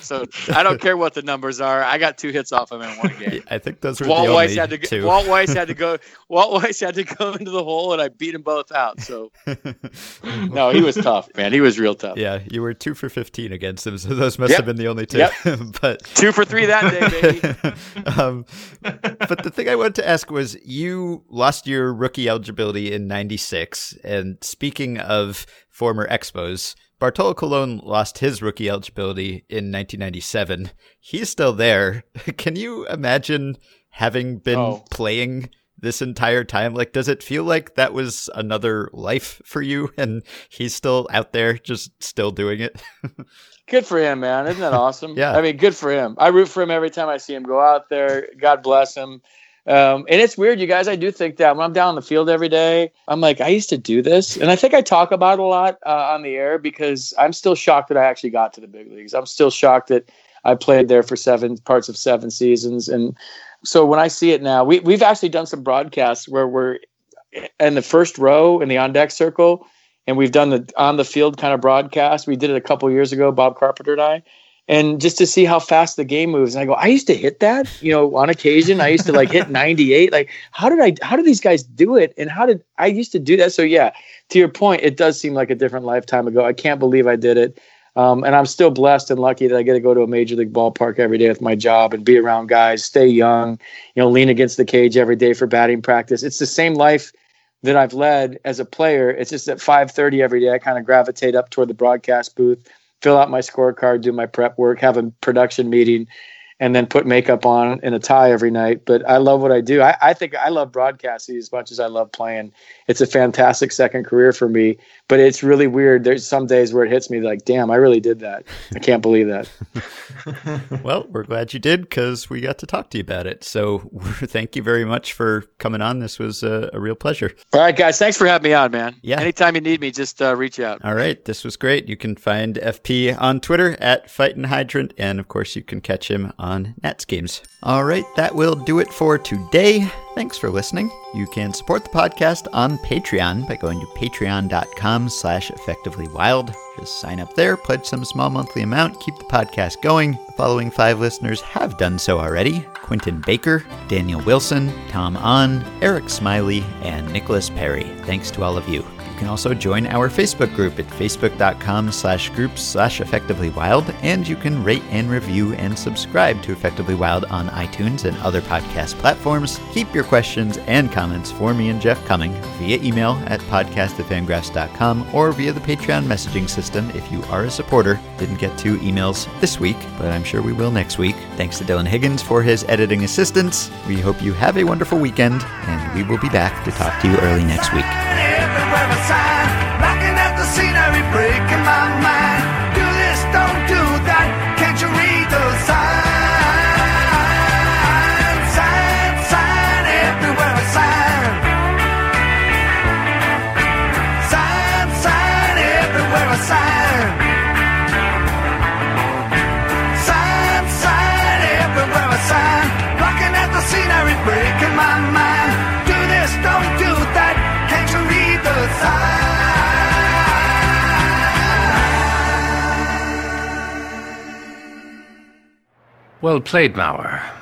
So I don't care what the numbers are. I got two hits off him in one game. I think those were Walt the Weiss had to two. Walt Weiss had to go. Walt Weiss had to go into the hole, and I beat them both out. So no, he was tough, man. He was real tough. Yeah, you were two for fifteen against him, so those must yep. have been the only two. Yep. but two for three that day, baby. um, but the thing I wanted to ask was, you lost your rookie eligibility in '96 and speaking of former Expos, Bartolo Colon lost his rookie eligibility in 1997. He's still there. Can you imagine having been oh. playing this entire time? Like, does it feel like that was another life for you and he's still out there just still doing it? good for him, man. Isn't that awesome? yeah. I mean, good for him. I root for him every time I see him go out there. God bless him. Um, and it's weird, you guys. I do think that when I'm down in the field every day, I'm like, I used to do this. And I think I talk about it a lot uh, on the air because I'm still shocked that I actually got to the big leagues. I'm still shocked that I played there for seven parts of seven seasons. And so when I see it now, we, we've actually done some broadcasts where we're in the first row in the on deck circle. And we've done the on the field kind of broadcast. We did it a couple years ago, Bob Carpenter and I and just to see how fast the game moves. And I go, I used to hit that, you know, on occasion. I used to like hit 98. Like, how did I, how did these guys do it? And how did I used to do that? So, yeah, to your point, it does seem like a different lifetime ago. I can't believe I did it. Um, and I'm still blessed and lucky that I get to go to a major league ballpark every day with my job and be around guys, stay young, you know, lean against the cage every day for batting practice. It's the same life that I've led as a player. It's just at 5:30 every day I kind of gravitate up toward the broadcast booth fill out my scorecard, do my prep work, have a production meeting, and then put makeup on and a tie every night. But I love what I do. I, I think I love broadcasting as much as I love playing. It's a fantastic second career for me. But it's really weird. There's some days where it hits me like, damn, I really did that. I can't believe that. well, we're glad you did because we got to talk to you about it. So thank you very much for coming on. This was a, a, real pleasure. All right, guys. Thanks for having me on, man. Yeah. Anytime you need me, just uh, reach out. All right. This was great. You can find FP on Twitter at Fightin' Hydrant. And of course, you can catch him on Nats games. All right. That will do it for today. Thanks for listening. You can support the podcast on Patreon by going to patreon.com slash effectivelywild. Just sign up there, pledge some small monthly amount, keep the podcast going. The following five listeners have done so already. Quentin Baker, Daniel Wilson, Tom On, Eric Smiley, and Nicholas Perry. Thanks to all of you can also join our Facebook group at facebook.com slash groups slash effectively wild, and you can rate and review and subscribe to Effectively Wild on iTunes and other podcast platforms. Keep your questions and comments for me and Jeff coming via email at podcast or via the Patreon messaging system if you are a supporter. Didn't get two emails this week, but I'm sure we will next week. Thanks to Dylan Higgins for his editing assistance. We hope you have a wonderful weekend, and we will be back to talk to you early next week sign, looking at the scenery, breaking my mind. Well played, Mauer.